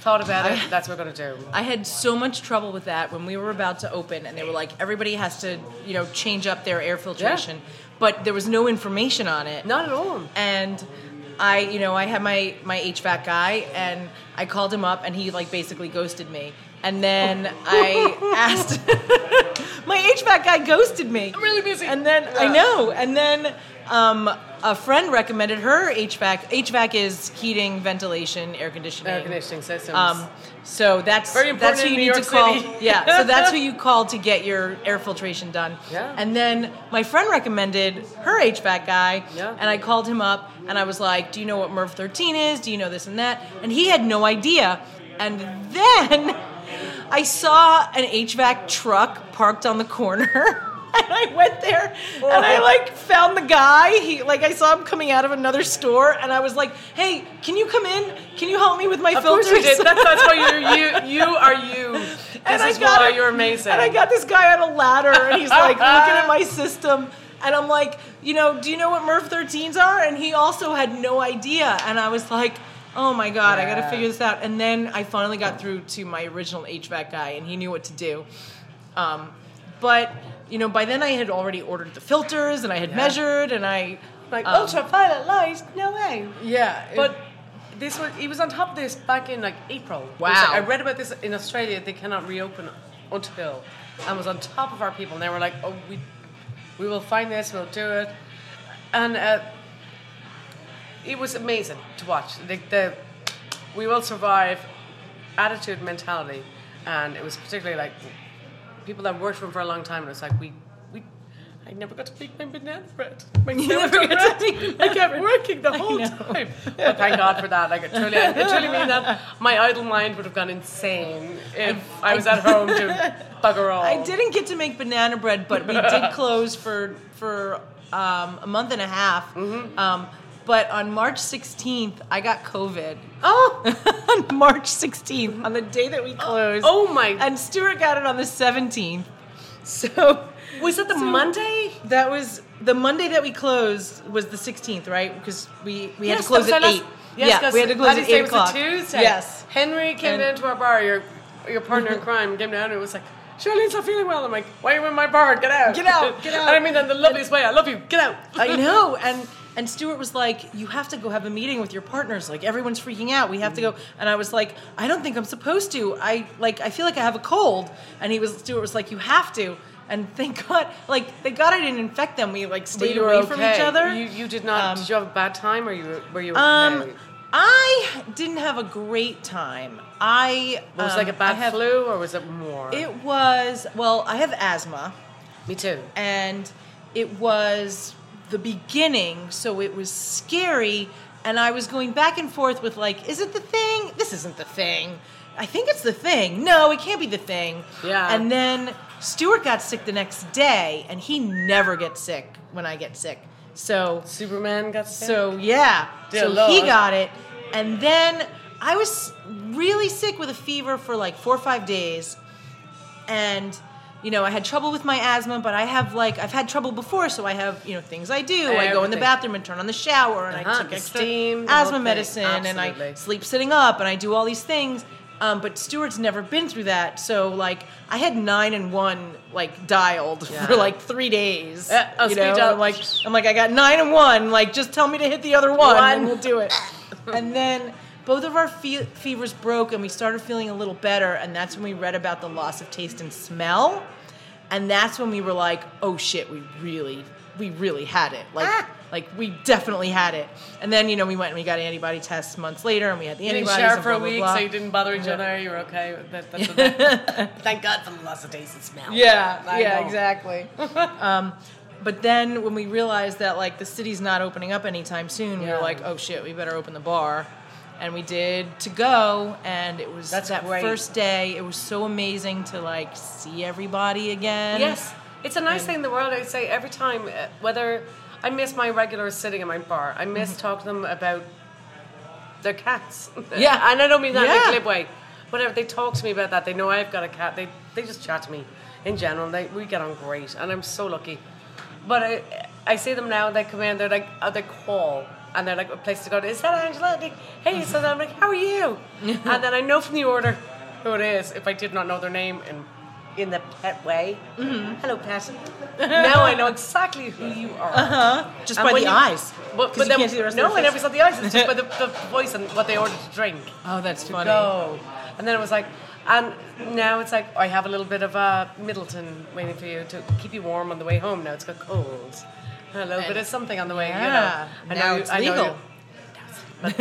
Thought about it. That's what we're going to do. I had so much trouble with that when we were about to open, and they were like, everybody has to, you know, change up their air filtration, but there was no information on it. Not at all. And I, you know, I had my my HVAC guy, and I called him up, and he like basically ghosted me. And then I asked, my HVAC guy ghosted me. I'm really busy. And then I know. And then um, a friend recommended her HVAC. HVAC is heating, ventilation, air conditioning. Air conditioning systems. Um, so that's Very important that's who in you New need York to call. City. Yeah, so that's who you call to get your air filtration done. Yeah. And then my friend recommended her HVAC guy, Yeah. and I called him up and I was like, "Do you know what MERV 13 is? Do you know this and that?" And he had no idea. And then I saw an HVAC truck parked on the corner. And I went there and I like found the guy. He like I saw him coming out of another store and I was like, "Hey, can you come in? Can you help me with my of filters?" course you did. That's, that's why you're you. You are you. This and I got why it- you're amazing. And I got this guy on a ladder, and he's like looking at my system, and I'm like, you know, do you know what MERV 13s are? And he also had no idea, and I was like. Oh my god, I gotta figure this out. And then I finally got through to my original HVAC guy, and he knew what to do. Um, but you know, by then I had already ordered the filters, and I had Yeah. measured, and I like um, ultraviolet light. No way. yeah. it- But this was he was on top of this back in like April. Wow. like- I read about this in Australia. They cannot reopen until, and was on top of our people. And they were like, "Oh, we, we will find this. We'll do it." And uh, it was amazing to watch. The, the we will survive attitude, mentality, and it was particularly like people that worked for him for a long time. And it's like we we. I never got to make my banana bread. My You never got to make I kept working the whole time. But thank God for that. Like, it truly, I truly mean that. My idle mind would have gone insane if I, was at home to bugger all. I didn't get to make banana bread, but we did close for for um, a month and a half. Mm-hmm. Um, but on March 16th, I got COVID. Oh, on March 16th, on the day that we closed. oh my! And Stuart got it on the 17th. So was it the so- Monday? that was the Monday that we closed was the 16th, right? Because we, we had to close at eight. Yes, yeah, we had to close at eight was a o'clock. Tuesday. Yes. Henry came And- down to our bar. Your your partner in crime came down and it was like, Sharlene's not feeling well. I'm like, why are you in my bar? Get out! Get out, get out. and I mean in the loveliest way. I love you. Get out! I know. And and Stuart was like, "You have to go have a meeting with your partners. Like everyone's freaking out. We have to go." And I was like, "I don't think I'm supposed to. I like I feel like I have a cold." And he was Stuart was like, "You have to." And thank God, like thank God I didn't infect them. We like stayed away from each other. You, you did not. Um, did you have a bad time, or you were you okay? um, I didn't have a great time. I was it um, like a bad have- flu, or was it more? It was well. I have asthma. Me too. and it was the beginning, so it was scary. And I was going back and forth with like, is it the thing? This isn't the thing. I think it's the thing. No, it can't be the thing. Yeah. And then Stuart got sick the next day, and he never gets sick when I get sick. So Superman got sick. so yeah, Dear so he got it, and then I was really sick with a fever for like four or five days, and you know I had trouble with my asthma, but I have like I've had trouble before, so I have you know things I do. I go in the bathroom and turn on the shower, and I Uh-huh, took the extra steam, asthma medicine, and I sleep sitting up, and I do all these things. Um, but Stuart's never been through that, so like I had nine and one like dialed Yeah. for like three days. Yeah, oh, you know. I'm like I'm like I got nine and one. Like just tell me to hit the other one, and we'll do it. and then both of our fe- fevers broke, and we started feeling a little better. And that's when we read about the loss of taste and smell. And that's when we were like, oh shit, we really, we really had it. Like, Ah. like we definitely had it. And then you know we went and we got antibody tests months later, and we had the you didn't share for a blah, blah, week, blah. so you didn't bother each other. You were okay. That, that's what that, thank God for the loss of taste and smell. Yeah, I yeah, know. exactly. um, but then when we realized that like the city's not opening up anytime soon, we Yeah. were like, oh shit, we better open the bar. And we did to go, and it was That's that great. first day. It was so amazing to like see everybody again. Yes, it's a nice And- thing in the world. I say every time, uh, whether I miss my regulars sitting in my bar, I Mm-hmm. miss talking to them about their cats. Yeah. and I don't mean that in a glib way. Whatever they talk to me about that, they know I've got a cat. They they just chat to me in general. They we get on great, and I'm so lucky. But I I see them now. They come in. They're like uh, they call. And they're like a place to go. to. Is that Angela? They, hey, so I'm like, how are you? and then I know from the order who it is if I did not know their name in in the pet way. Mm-hmm. Hello, pet. now I know exactly who you are. Uh-huh. Just And by the you- eyes. But, but then, the no, I never saw the eyes. It's just by the, the voice and what they ordered to drink. Oh, that's To funny. go. And then it was like, and now it's like I have a little bit of a Midleton waiting for you to keep you warm on the way home. Now it's got cold. And a little bit of something on the way. Yeah. You know. I Now know, it's I know legal. you- but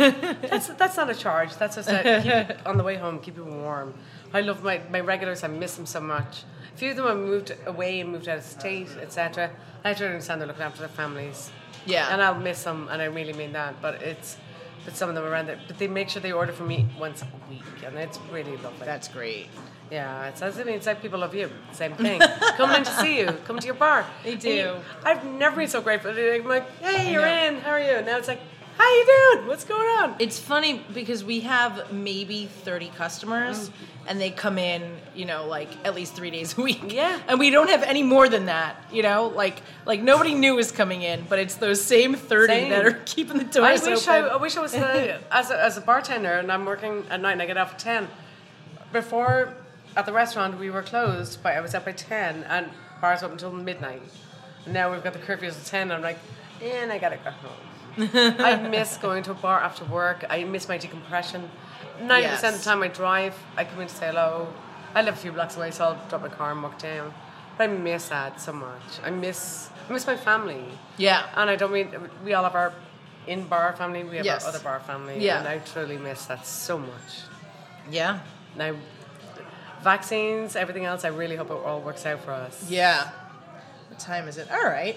that's that's not a charge. That's just a on the way home, keep you warm. I love my, my regulars. I miss them so much. A few of them have moved away and moved out of state, etc. I try to understand they're looking after their families. Yeah. And I'll miss them, and I really mean that. But it's but some of them around there. But they make sure they order for me once a week, and it's really lovely. That's great. Yeah, it's as I mean, it's like people love you. Same thing. Coming in to see you, come to your bar. They do. you- I've never been so grateful. I'm like, hey, you're in. How are you? Now it's like, how you doing? What's going on? It's funny because we have maybe 30 customers and they come in, you know, like at least 3 days a week. Yeah. And we don't have any more than that, you know? Like like nobody new is coming in, but it's those same 30 Same. that are keeping the I doors open. I. I wish I was uh, as a, as a bartender and I'm working at night and I get off at ten. Before at the restaurant we were closed, but I was up by ten and bars open until midnight. Now we've got the curfews at ten. I'm like, and I gotta go home. I miss going to a bar after work. I miss my decompression. Ninety percent of the time I drive, I come in to say hello. I live a few blocks away, so I'll drop my car and walk down. But I miss that so much. I miss I miss my family. Yeah. And I don't mean we all have our in bar family. We have Yes. our other bar family. Yeah. And I truly miss that so much. Yeah. Now, vaccines, everything else. I really hope it all works out for us. Yeah. What time is it? All right.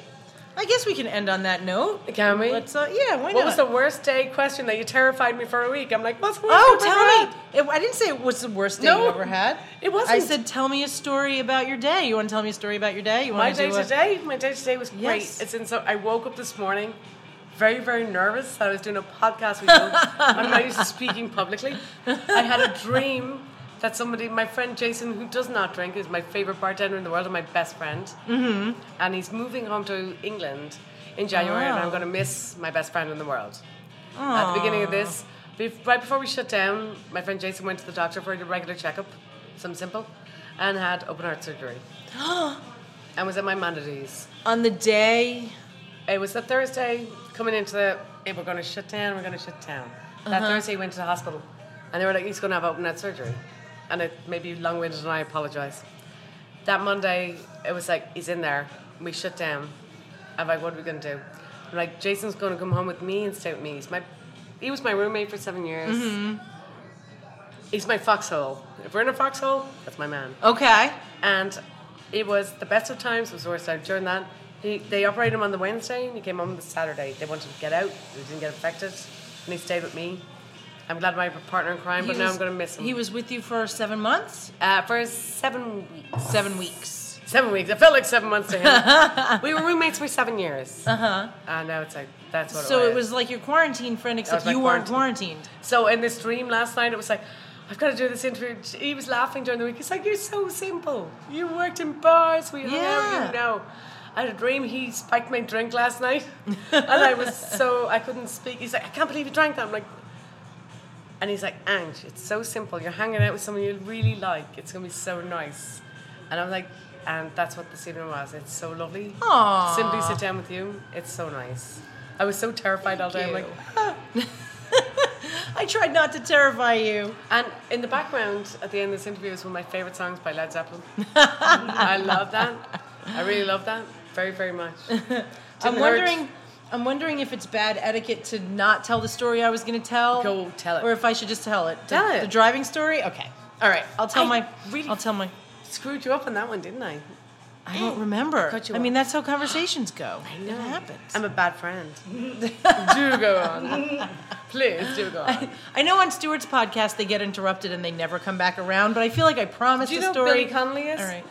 I guess we can end on that note. Can we? Let's uh, yeah, why What not? was the worst day question that you terrified me for a week? I'm like, what's worst Oh, tell me. It, I didn't say it was the worst day No, you ever had. it wasn't. I said, tell me a story about your day. You want to tell me a story about your day? You My want to day do a- today, my day today was great. Yes. It's in so I woke up this morning very, very nervous that I was doing a podcast with you. I'm not used to speaking publicly. I had a dream that somebody, my friend Jason, who does not drink, is my favorite bartender in the world and my best friend. Mm-hmm. And he's moving home to England in January, and I'm Oh. going to miss my best friend in the world. At the beginning of this, right before we shut down, my friend Jason went to the doctor for a regular checkup, some simple, and had open heart surgery. and was at my Mondays. on the day. It was the Thursday coming into the, hey, we're going to shut down, we're going to shut down. That Thursday, he went to the hospital, and they were like, he's going to have open heart surgery. And it may be long winded, and I apologize. That Monday, it was like, he's in there, we shut down. I'm like, what are we going to do? I'm like, Jason's going to come home with me and stay with me. He's my, he was my roommate for seven years. Mm-hmm. He's my foxhole. If we're in a foxhole, that's my man Okay. and it was the best of times. It was the worst time. During that, he, they operated him on the Wednesday, and he came home on the Saturday. They wanted him to get out. He didn't get infected, and he stayed with me. I'm glad my partner in crime, He but now I'm going to miss him. He was with you for seven months? uh, for seven weeks. Seven weeks. Seven weeks. It felt like seven months to him. we were roommates for seven years. Uh huh. And now it's like that's what. So it was. So it was like your quarantine friend, except you weren't quarantined. So in this dream last night, it was like, I've got to do this interview. He was laughing during the week. He's like, you're so simple. You worked in bars. We hung Yeah. out. You know. I had a dream. He spiked my drink last night, and I was so I couldn't speak. He's like, I can't believe you drank that. I'm like, and he's like, Ange, it's so simple. You're hanging out with someone you really like. It's gonna be so nice. And I'm like, and that's what this evening was. It's so lovely. Aw. Simply sit down with you. It's so nice. I was so terrified all day. I'm like, "Ah." I tried not to terrify you. And in the background at the end of this interview is one of my favorite songs by Led Zeppelin. I love that. I really love that very, very much. I'm wondering. hurt. I'm wondering if it's bad etiquette to not tell the story I was going to tell. Go tell it. Or if I should just tell it. The- Tell it. The driving story. Okay. All right. I'll tell I my. really- I'll tell my. Screwed you up on that one, didn't I? I don't remember. you I mean, that's how conversations go. I know. It happens. I'm a bad friend. do go on. Please do go on. I know on Stewart's podcast they get interrupted and they never come back around, but I feel like I promised Do you the know story. Billy Connolly is? All right.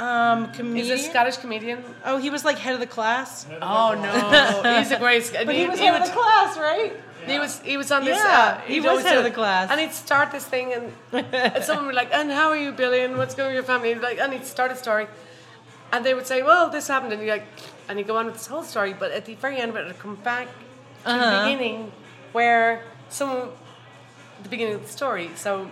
Um, He's comedian. a Scottish comedian. oh, he was like head of the class. Oh no, he's a great. But he was head of the class, right? He was he was on this. Yeah, uh, he was always head of the class. and he'd start this thing, and, and someone would be like, "And how are you, Billy? And what's going on with your family?" He'd like, and he'd start a story, and they would say, "Well, this happened," and he like, and he'd go on with this whole story, but at the very end of it, it'd come back to Uh-huh. the beginning, where someone, the beginning of the story. So,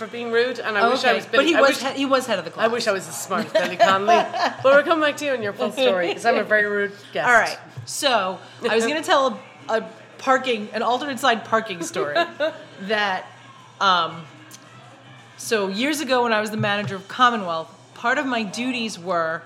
for being rude, and I Oh, wish I was, Billy, but he I was wish- he, he was head of the class. I wish I was as smart as Billy Connolly. but we're coming back to you and your full story because I'm a very rude guest. All right. So I was going to tell a, a parking, an alternate side parking story that. Um, so years ago, when I was the manager of Commonwealth, part of my duties were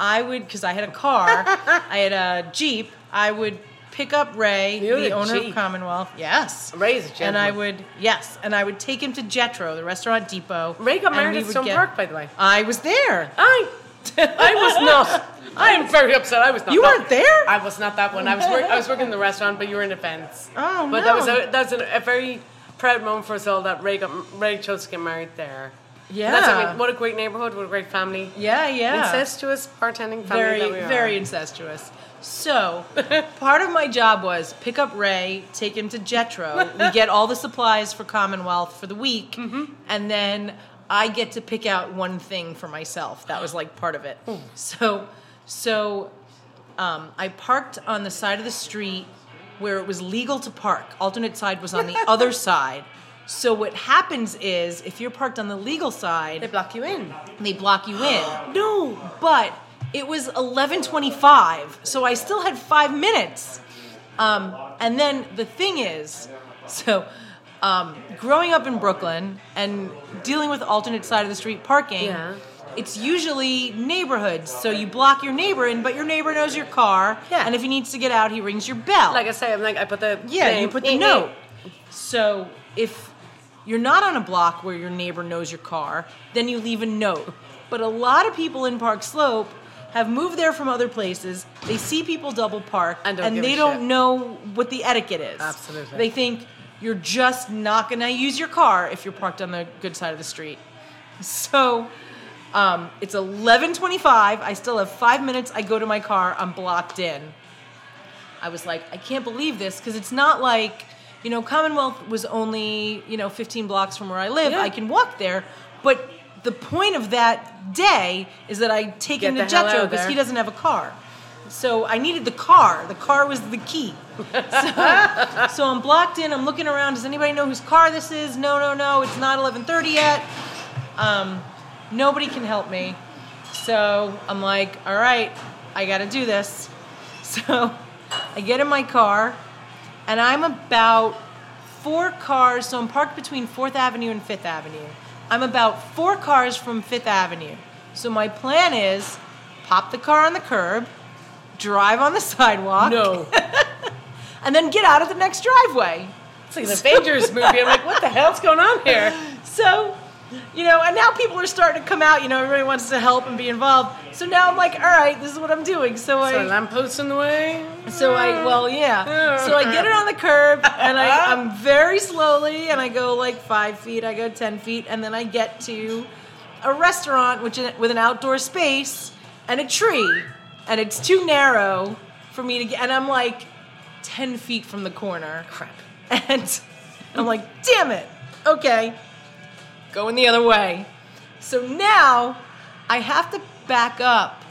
I would, because I had a car, I had a Jeep, I would pick up Ray, You had the a owner of Commonwealth. Yes. Ray's a And I would, yes, and I would take him to Jetro, the restaurant depot. Ray got married at Stone get- Park, by the way. I was there. I, I was not. I am very upset. I was not. You that- weren't there? I was not that one. I was work, I was working in the restaurant, but you were in events. Oh, But that was no. a, that's a, a very proud moment for us all that Ray got Ray chose to get married there. Yeah. Mean, what a great neighborhood. What a great family. Yeah, yeah. Incestuous bartending family very that we are. very incestuous. So, part of my job was pick up Ray, take him to Jetro. We get all the supplies for Commonwealth for the week, Mm-hmm. and then I get to pick out one thing for myself. That was like part of it. So, so um, I parked on the side of the street where it was legal to park. Alternate side was on the other side. So what happens is, if you're parked on the legal side, They block you in. they block you in. no, but it was 11:25, so I still had five minutes. Um, and then the thing is, so um, growing up in Brooklyn and dealing with alternate side of the street parking, Yeah. it's usually neighborhoods. So you block your neighbor in, but your neighbor knows your car. Yeah. And if he needs to get out, he rings your bell. Like I say, I'm like I put the Yeah, thing- you put the note. So if you're not on a block where your neighbor knows your car, then you leave a note. But a lot of people in Park Slope have moved there from other places. They see people double park And don't give they don't shit. know what the etiquette is. Absolutely. They think you're just not going to use your car if you're parked on the good side of the street. So um, it's 11:25. I still have five minutes. I go to my car. I'm blocked in. I was like, I can't believe this because it's not like, you know, Commonwealth was only, you know, 15 blocks from where I live. Yeah. I can walk there. But the point of that day is that I take Get him to Jetro because he doesn't have a car. So I needed the car. The car was the key. So, so I'm blocked in. I'm looking around. Does anybody know whose car this is? No, no, no. It's not 11:30 yet. Um, nobody can help me. So I'm like, all right, I got to do this. So I get in my car, and I'm about four cars. So I'm parked between Fourth Avenue and Fifth Avenue. I'm about four cars from Fifth Avenue. So my plan is pop the car on the curb, drive on the sidewalk, No. and then get out of the next driveway. It's like an Avengers movie. I'm like, what the hell's going on here? So, you know, and now people are starting to come out. You know, everybody wants to help and be involved. So now I'm like, all right, this is what I'm doing. So I So a I, lamppost in the way. so I, well, yeah. So I get it on the curb, and I, uh-huh. I'm very slowly, and I go like five feet. I go ten feet, and then I get to a restaurant, which with an outdoor space and a tree, and it's too narrow for me to get. And I'm like ten feet from the corner. Crap. And I'm like, damn it. Okay. Going the other way. So now I have to back up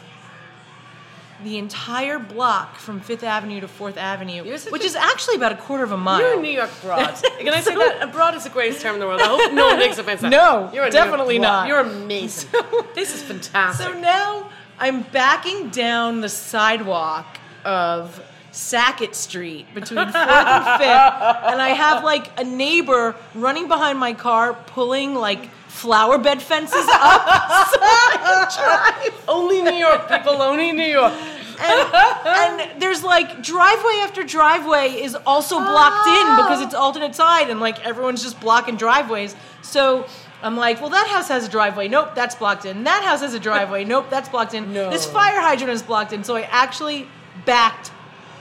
the entire block from Fifth Avenue to Fourth Avenue, which is actually about a quarter of a mile. You're a New York broad. Can I say that? A broad is the greatest term in the world. I hope no one takes offense. No, You're a New York definitely not. You're amazing. this is fantastic. So now I'm backing down the sidewalk of Sackett Street between 4th and 5th, and I have like a neighbor running behind my car pulling like flower bed fences up so I drive. only New York people. Only New York. And, and there's like driveway after driveway is also blocked in ah. because it's alternate side and like everyone's just blocking driveways. So I'm like, well, that house has a driveway. Nope, that's blocked in. That house has a driveway. Nope, that's blocked in. No. This fire hydrant is blocked in. So I actually backed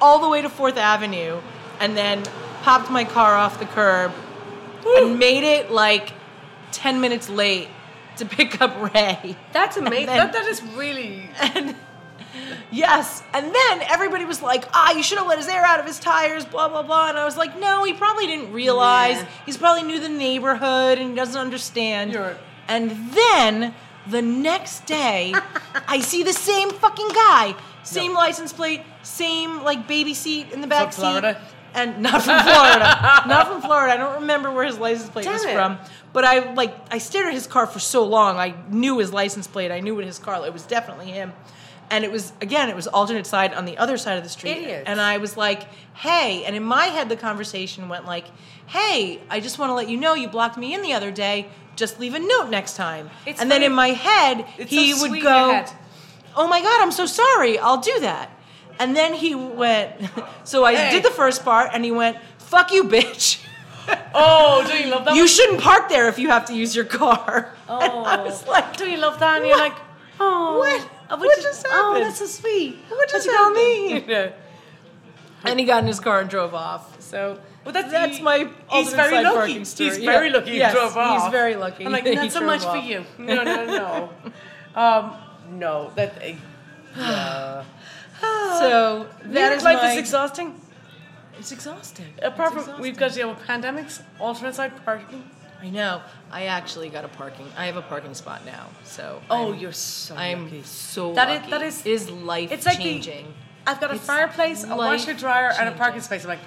all the way to Fourth Avenue and then popped my car off the curb and made it like 10 minutes late to pick up Ray. That's amazing. then- that, that is really. And yes, and then everybody was like, "Ah, you should have let his air out of his tires." Blah blah blah. And I was like, "No, he probably didn't realize. Yeah. He's probably new to the neighborhood and he doesn't understand." And then the next day, I see the same fucking guy, same license plate, same like baby seat in the back From Florida? seat. And not from Florida. not from Florida. I don't remember where his license plate Damn was it. from. But I like I stared at his car for so long. I knew his license plate. I knew what his car. It was definitely him. And it was again, it was alternate side on the other side of the street. Idiots. And I was like, "Hey!" And in my head, the conversation went like, "Hey, I just want to let you know you blocked me in the other day. Just leave a note next time." It's and then in my head, It's he so would go, "Oh my god, I'm so sorry. I'll do that." And then he went. So I Hey. did the first part, and he went, "Fuck you, bitch." Oh, do you love that? you one? shouldn't park there if you have to use your car. Oh, And I was like, do you love that? And you're like, oh, What? uh, What just Oh, happened? that's so sweet. What just you happened? me? Yeah. and he got in his car and drove off. So Well, that's- that's he- my he's very lucky. He's very lucky he Yes, drove off. He's very lucky. I'm like, not so much for you. No, no, no. um, no, that. Uh. Ah. So New that life my, is exhausting. It's exhausting. Uh, apart It's from we've got to deal with pandemics, alternate side parking. I know. I actually got a parking. I have a parking spot now. So Oh, I'm, you're so I'm lucky. so That is- lucky. that is- is life It's like the- changing. I've got a It's fireplace, a washer dryer, and a parking space. I'm like,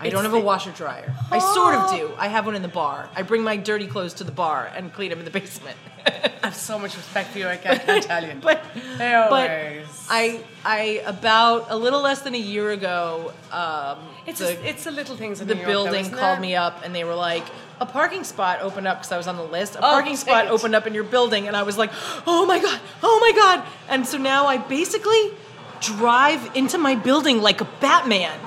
I don't have a washer dryer. I sort of do. I have one in the bar. I bring my dirty clothes to the bar and clean them in the basement. I have so much respect for you. I can't, tell you. but Always. but I I about a little less than a year ago, um, it's the, a, it's the little things in the New York, though, building isn't called it? me up and they were like, a parking spot opened up because I was on the list. A Oh, parking spot it. opened up in your building, and I was like, oh my god, oh my god! And so now I basically drive into my building like a Batman.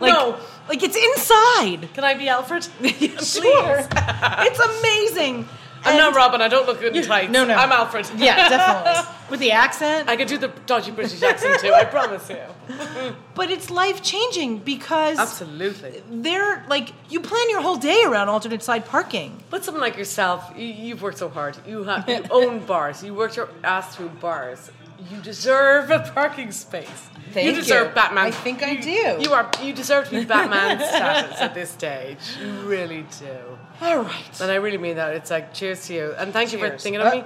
Like, No. Like it's inside. Can I be Alfred? sure, it's amazing. I'm And- not Robin. I don't look good in tights. no, no. I'm Alfred. Yeah, definitely with the accent. I could do the dodgy British accent too. I promise you. But it's life changing because Absolutely. they're like you plan your whole day around alternate side parking. But someone like yourself, you, you've worked so hard. You have you own bars. You worked your ass through bars. You deserve a parking space. Thank you You deserve you. Batman. I think I You- do. You are. You deserve to be Batman status at this stage. You really do. All right. And I really mean that. It's like cheers to you, and thank you for Cheers. thinking of Uh, me.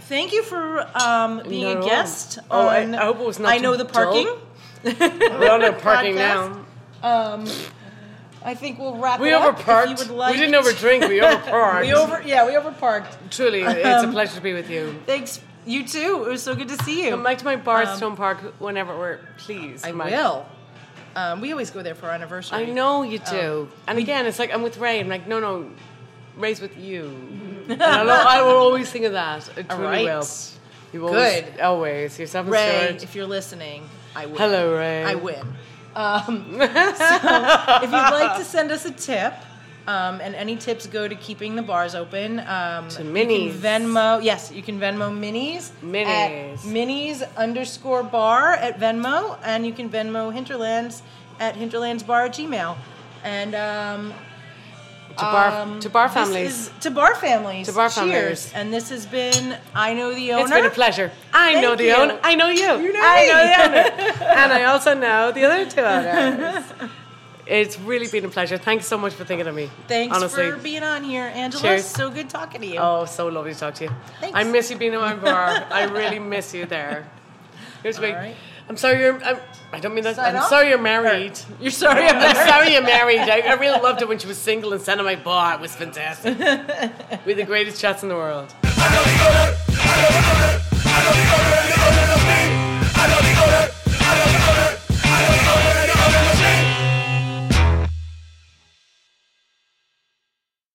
Thank you for um, being Not a guest. Oh, I- on I hope it was not I know the parking. We're on a parking podcast. now. Um, I think we'll wrap We it up. if overparked. you would like we didn't overdrink. We overparked. we over. Yeah, we overparked. Truly, it's a pleasure to be with you. Thanks. You too. It was so good to see you. Come back to my bar Stone Park whenever we're please. I Mike. will. Um, we always go there for our anniversary. I know you do. and again, it's like I'm with Ray. I'm like, no, no, Ray's with you. and I'll, I will always think of that. I right. will. You always, Good. always. Yourself and Ray, if you're listening, I win. Hello, Ray. I win. Um, so if you'd like to send us a tip, um, and any tips go to keeping the bars open. Um, To Minnie's. Venmo. Yes, you can Venmo Minnie's. Minnie's. At Minnie's underscore bar at Venmo, and you can Venmo Hinterlands at hinterlandsbar at Gmail. And um, to bar, um, to bar families. is- to bar families. To bar families. Cheers. And this has been I know the owner. it's been a pleasure. I know the you. owner. I know you. You know I me. know the owner. and I also know the other two owners. It's really been a pleasure. Thanks so much for thinking of me. Thanks honestly. for being on here, Angela. Cheers. So good talking to you. Oh, so lovely to talk to you. Thanks. I miss you being in my bar. I really miss you there. Here's me. right. I'm sorry you're. I'm, I don't mean that. Sign I'm off? sorry you're married. You're sorry I'm I'm sorry you're married. I, I really loved it when she was single and sat on my bar. It was fantastic. we had the greatest chats in the world.